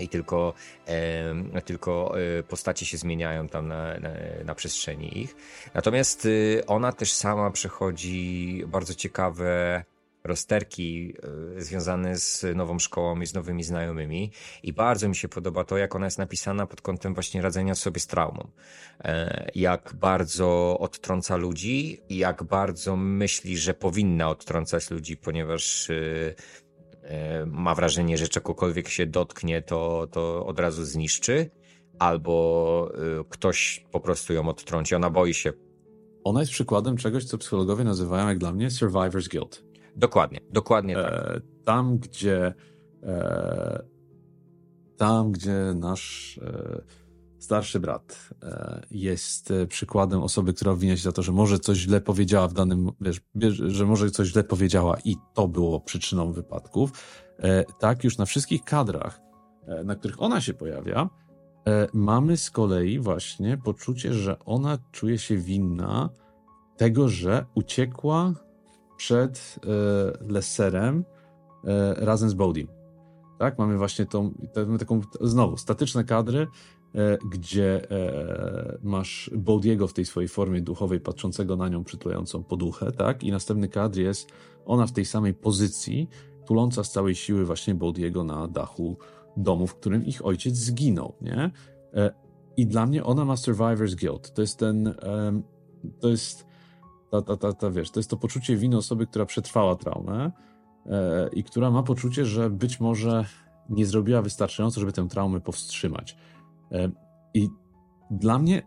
B: i tylko, e, tylko postacie się zmieniają tam na, na, na, przestrzeni ich. Natomiast y, ona też sama przechodzi bardzo ciekawe rozterki y, związane z nową szkołą i z nowymi znajomymi i bardzo mi się podoba to, jak ona jest napisana pod kątem właśnie radzenia sobie z traumą. E, jak bardzo odtrąca ludzi jak bardzo myśli, że powinna odtrącać ludzi, ponieważ y, E, ma wrażenie, że czegokolwiek się dotknie, to, to od razu zniszczy, albo e, ktoś po prostu ją odtrąci. Ona boi się.
A: Ona jest przykładem czegoś, co psychologowie nazywają, jak dla mnie, survivor's guilt.
B: Dokładnie, dokładnie tak.
A: E, tam, gdzie e, tam, gdzie nasz e, starszy brat e, jest e, przykładem osoby, która obwinia się za to, że może coś źle powiedziała w danym, wiesz, że może coś źle powiedziała i to było przyczyną wypadków. E, tak, już na wszystkich kadrach, na których ona się pojawia, mamy z kolei właśnie poczucie, że ona czuje się winna tego, że uciekła przed Lesserem razem z Bodiem. Tak, mamy właśnie tą, taką, znowu, statyczne kadry, gdzie e, masz Bodiego w tej swojej formie duchowej, patrzącego na nią, przytulającą poduchę, tak? I następny kadr jest ona w tej samej pozycji, tuląca z całej siły właśnie Bodiego na dachu domu, w którym ich ojciec zginął, nie? E, I dla mnie ona ma survivor's guilt. To jest ten, to jest ta, ta, ta, ta, wiesz, to jest to poczucie winy osoby, która przetrwała traumę i która ma poczucie, że być może nie zrobiła wystarczająco, żeby tę traumę powstrzymać. E, I dla mnie,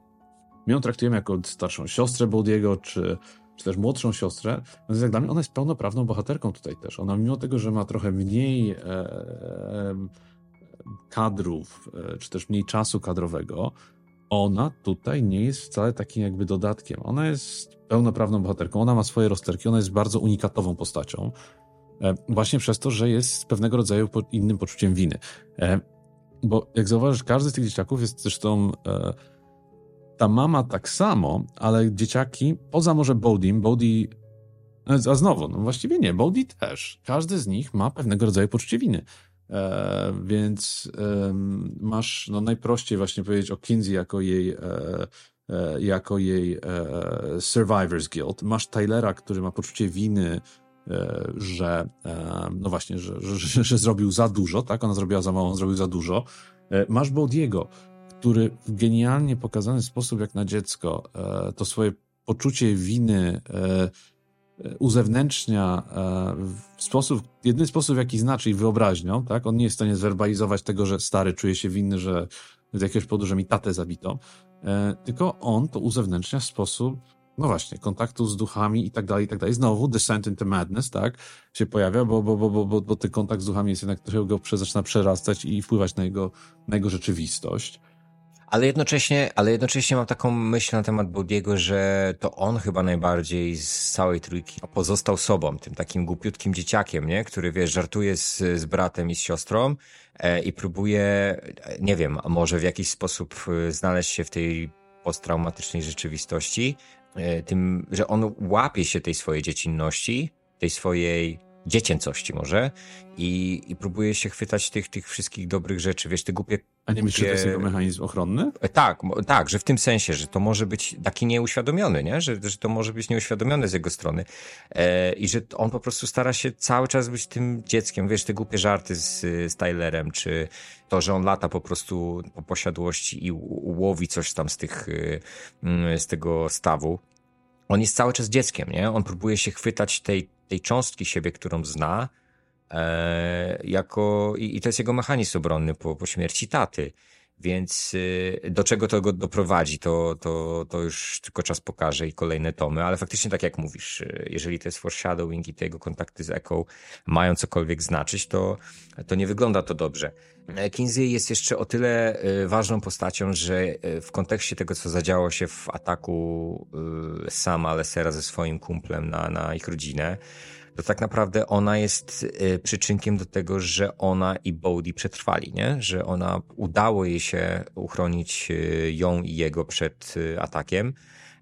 A: my ją traktujemy jako starszą siostrę Bodiego, czy, czy też młodszą siostrę, więc jak dla mnie ona jest pełnoprawną bohaterką tutaj też. Ona mimo tego, że ma trochę mniej e, e, kadrów, czy też mniej czasu kadrowego, ona tutaj nie jest wcale takim jakby dodatkiem. Ona jest pełnoprawną bohaterką, ona ma swoje rozterki, ona jest bardzo unikatową postacią. Właśnie przez to, że jest pewnego rodzaju innym poczuciem winy. E, bo jak zauważysz, każdy z tych dzieciaków jest zresztą e, ta mama tak samo, ale dzieciaki, poza może Bodie, Bodie a znowu, no właściwie nie, Bodie też. Każdy z nich ma pewnego rodzaju poczucie winy. E, więc e, masz no, najprościej właśnie powiedzieć o Kinsey jako jej, e, e jako jej e, survivor's guilt. Masz Tylera, który ma poczucie winy że no właśnie, że, że, że, zrobił za dużo, tak? Ona zrobiła za mało, on zrobił za dużo. Masz Bodiego, który w genialnie pokazany sposób, jak na dziecko, to swoje poczucie winy uzewnętrznia w sposób, jedyny sposób, jaki znaczy i wyobraźnią, tak? On nie jest w stanie zwerbalizować tego, że stary czuje się winny, że z jakiegoś powodu, że mi tatę zabito, tylko on to uzewnętrznia w sposób no właśnie, kontaktu z duchami i tak dalej, i tak dalej. Znowu Descent into Madness, tak, się pojawia, bo, bo, bo, bo, bo, bo ten kontakt z duchami jest jednak trochę go zaczyna przerastać i wpływać na jego, na jego rzeczywistość.
B: Ale jednocześnie, ale jednocześnie mam taką myśl na temat Bodiego, że to on chyba najbardziej z całej trójki pozostał sobą, tym takim głupiutkim dzieciakiem, nie? Który, wiesz, żartuje z, z bratem i z siostrą e, i próbuje, nie wiem, może w jakiś sposób e, znaleźć się w tej posttraumatycznej rzeczywistości, tym, że on łapie się tej swojej dziecinności, tej swojej dziecięcości może i, i próbuje się chwytać tych, tych wszystkich dobrych rzeczy, wiesz, te głupie...
A: A nie myślisz, że to jest jego mechanizm ochronny?
B: E, tak, tak, że w tym sensie, że to może być taki nieuświadomiony, nie? Że, że to może być nieuświadomione z jego strony e, i że on po prostu stara się cały czas być tym dzieckiem, wiesz, te głupie żarty z, z Tylerem, czy to, że on lata po prostu po posiadłości i łowi coś tam z tych, y, mm, z tego stawu. On jest cały czas dzieckiem, nie? On próbuje się chwytać tej tej cząstki siebie, którą zna, e, jako, i, i, to jest jego mechanizm obronny po, po śmierci taty. Więc y, do czego to go doprowadzi, to, to, to już tylko czas pokaże i kolejne tomy, ale faktycznie tak jak mówisz, y, jeżeli to jest foreshadowing i te jego kontakty z Echo mają cokolwiek znaczyć, to, to nie wygląda to dobrze. Kinsey jest jeszcze o tyle y, ważną postacią, że w kontekście tego, co zadziało się w ataku sama Lesera ze swoim kumplem na, na ich rodzinę, to tak naprawdę ona jest y, przyczynkiem do tego, że ona i Bodhi przetrwali, nie? Że ona udało jej się uchronić y, ją i jego przed y, atakiem.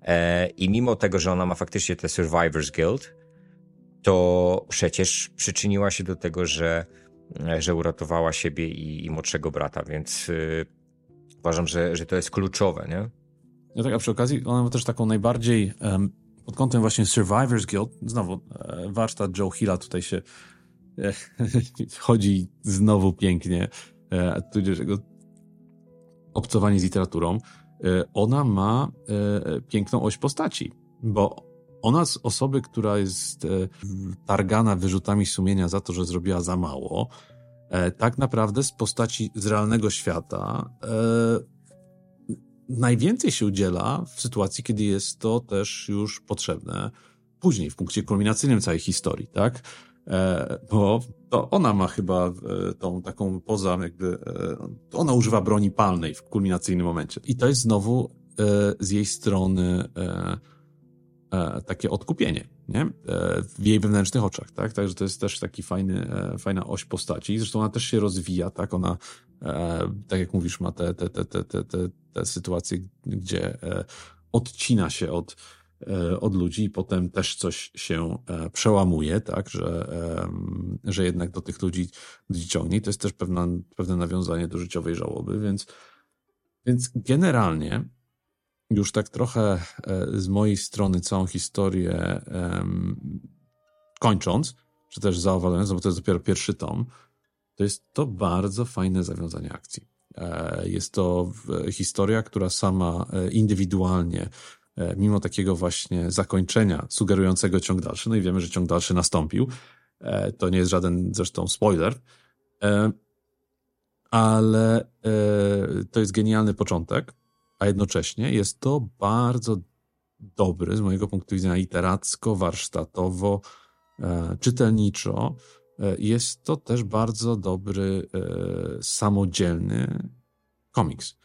B: E, I mimo tego, że ona ma faktycznie te Survivors Guild, to przecież przyczyniła się do tego, że, że uratowała siebie i, i młodszego brata, więc uważam, że, że to jest kluczowe, nie?
A: No tak, a przy okazji ona ma też taką najbardziej um, pod kątem właśnie Survivors Guild, znowu e, warsztat Joe Hilla tutaj się e, chodzi znowu pięknie, e, tudzież jego obcowanie z literaturą. Ona ma piękną oś postaci, bo ona z osoby, która jest targana wyrzutami sumienia za to, że zrobiła za mało, tak naprawdę z postaci z realnego świata najwięcej się udziela w sytuacji, kiedy jest to też już potrzebne później, w punkcie kulminacyjnym całej historii, tak? E, bo to ona ma chyba e, tą taką poza jakby, e, ona używa broni palnej w kulminacyjnym momencie. I to jest znowu z jej strony takie odkupienie, nie? W jej wewnętrznych oczach, tak? Także to jest też taki fajny, fajna oś postaci. Zresztą ona też się rozwija, tak? Ona, tak jak mówisz, ma te, te, te, te, te, te sytuacje, gdzie e, odcina się od, e, od ludzi i potem też coś się e, przełamuje, tak, że, że jednak do tych ludzi, ludzi ciągnie. To jest też pewna, pewne nawiązanie do życiowej żałoby, więc, więc generalnie już tak trochę z mojej strony całą historię kończąc, czy też zaowalując, bo to jest dopiero pierwszy tom, to jest to bardzo fajne zawiązanie akcji. E, jest to historia, która sama e, indywidualnie, e, mimo takiego właśnie zakończenia sugerującego ciąg dalszy, no i wiemy, że ciąg dalszy nastąpił, to nie jest żaden zresztą spoiler, ale to jest genialny początek, a jednocześnie jest to bardzo dobry, z mojego punktu widzenia, literacko, warsztatowo, czytelniczo, E, jest to też bardzo dobry, e, samodzielny komiks.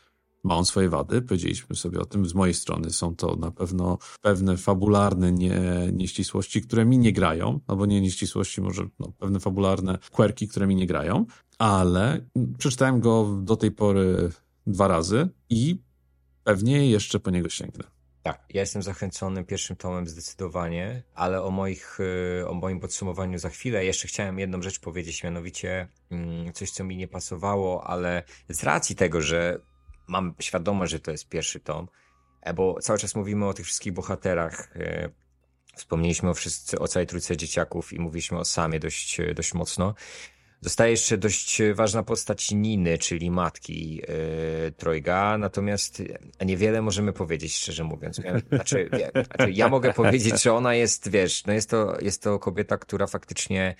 A: Ma on swoje wady, powiedzieliśmy sobie o tym. Z mojej strony są to na pewno pewne fabularne nie, nieścisłości, które mi nie grają, albo nie nieścisłości, może no, pewne fabularne quirki, które mi nie grają, ale przeczytałem go do tej pory dwa razy i pewnie jeszcze po niego sięgnę.
B: Tak, ja jestem zachęcony pierwszym tomem zdecydowanie, ale o, moich, y, o moim podsumowaniu za chwilę. Jeszcze chciałem jedną rzecz powiedzieć, mianowicie mm, coś, co mi nie pasowało, ale z racji tego, że mam świadomość, że to jest pierwszy tom, e, bo cały czas mówimy o tych wszystkich bohaterach, e, Wspomnieliśmy o, wszyscy, o całej trójce dzieciaków i mówiliśmy o Samie dość, dość mocno. Zostaje jeszcze dość ważna postać Niny, czyli matki yy, Trojga, natomiast niewiele możemy powiedzieć, szczerze mówiąc. Znaczy, wie, znaczy, ja mogę powiedzieć, że ona jest, wiesz, no jest to, jest to kobieta, która faktycznie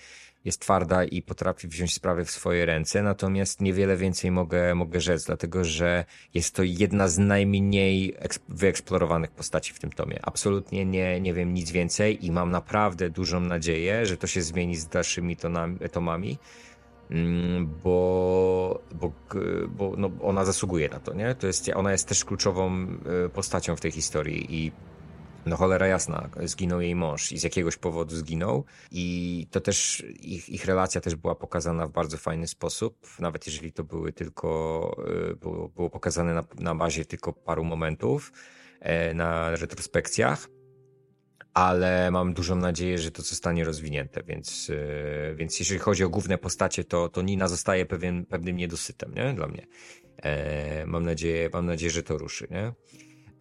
B: jest twarda i potrafi wziąć sprawy w swoje ręce, natomiast niewiele więcej mogę, mogę rzec, dlatego że jest to jedna z najmniej wyeksplorowanych postaci w tym tomie. Absolutnie nie, nie wiem nic więcej i mam naprawdę dużą nadzieję, że to się zmieni z dalszymi tonami, tomami bo, bo, bo no, ona zasługuje na to, nie? To jest, ona jest też kluczową e, postacią w tej historii i no cholera jasna, zginął jej mąż i z jakiegoś powodu zginął i to też, ich, ich relacja też była pokazana w bardzo fajny sposób, nawet jeżeli to były tylko, y, było, było pokazane na, na bazie tylko paru momentów, e, na retrospekcjach, ale mam dużą nadzieję, że to zostanie rozwinięte, więc, y, więc jeżeli chodzi o główne postacie, to, to Nina zostaje pewien, pewnym niedosytem, nie? Dla mnie. E, mam nadzieję, mam nadzieję, że to ruszy, nie?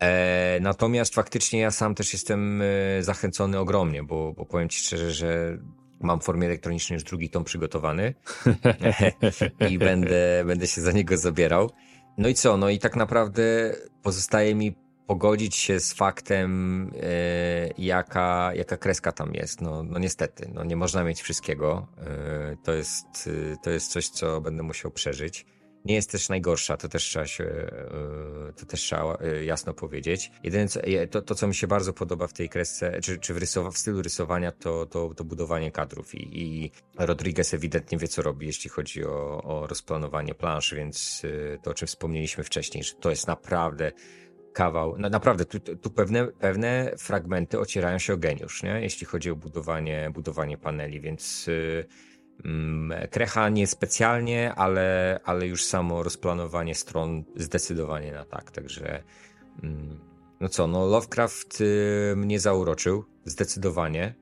B: E, natomiast faktycznie ja sam też jestem e, zachęcony ogromnie, bo, bo powiem Ci szczerze, że mam w formie elektronicznej już drugi tom przygotowany i będę, będę się za niego zabierał. No i co? No i tak naprawdę pozostaje mi pogodzić się z faktem, e, jaka, jaka kreska tam jest. No, no niestety, no nie można mieć wszystkiego. E, to, jest, to jest coś, co będę musiał przeżyć nie jest też najgorsza, to też trzeba się, to też trzeba jasno powiedzieć. Jedyne, co, to, to, co mi się bardzo podoba w tej kresce, czy, czy w, rysowa, w stylu rysowania, to, to, to budowanie kadrów i, i Rodriguez ewidentnie wie, co robi, jeśli chodzi o, o rozplanowanie plansz, więc to, o czym wspomnieliśmy wcześniej, że to jest naprawdę kawał, no naprawdę, tu, tu pewne, pewne fragmenty ocierają się o geniusz, nie? jeśli chodzi o budowanie, budowanie paneli, więc Mm, krecha nie specjalnie, ale, ale już samo rozplanowanie stron zdecydowanie na tak. Także mm, no co, no Lovecraft y, mnie zauroczył zdecydowanie.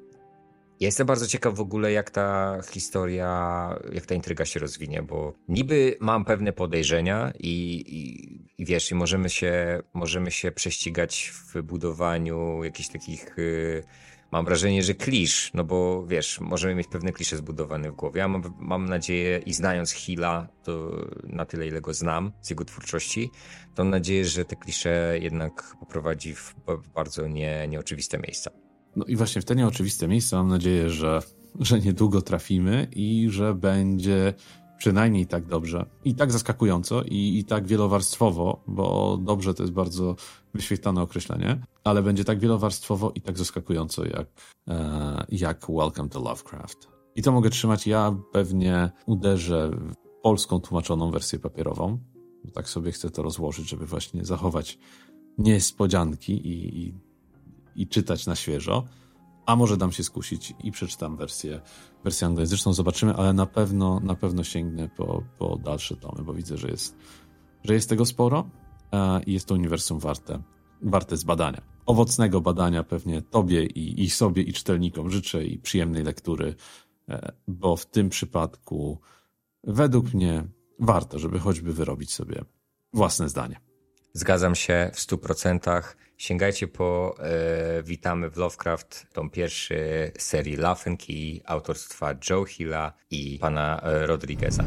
B: Ja jestem bardzo ciekaw w ogóle, jak ta historia, jak ta intryga się rozwinie, bo niby mam pewne podejrzenia i, i, i wiesz, i możemy się, możemy się prześcigać w budowaniu jakichś takich. Yy, mam wrażenie, że klisz, no bo wiesz, możemy mieć pewne klisze zbudowane w głowie. Ja mam, mam nadzieję i znając Hilla, to na tyle ile go znam z jego twórczości, to mam nadzieję, że te klisze jednak poprowadzi w bardzo nie, nieoczywiste miejsca.
A: No i właśnie w te nieoczywiste miejsca mam nadzieję, że, że niedługo trafimy i że będzie przynajmniej tak dobrze i tak zaskakująco i, i tak wielowarstwowo, bo dobrze to jest bardzo wyświetlane określenie, ale będzie tak wielowarstwowo i tak zaskakująco jak, e, jak Welcome to Lovecraft. I to mogę trzymać. Ja pewnie uderzę w polską tłumaczoną wersję papierową. Bo tak sobie chcę to rozłożyć, żeby właśnie zachować niespodzianki i, i, i czytać na świeżo. A może dam się skusić i przeczytam wersję, wersję anglojęzyczną, zobaczymy, ale na pewno, na pewno sięgnę po, po dalsze tomy, bo widzę, że jest, że jest tego sporo i jest to uniwersum warte, warte zbadania. Owocnego badania pewnie tobie i, i sobie i czytelnikom życzę i przyjemnej lektury, e, bo w tym przypadku według mnie warto, żeby choćby wyrobić sobie własne zdanie.
B: Zgadzam się w stu procentach. Sięgajcie po e, Witamy w Lovecraft, tą pierwszy serii Laffenki autorstwa Joe Hilla i pana e, Rodrigueza.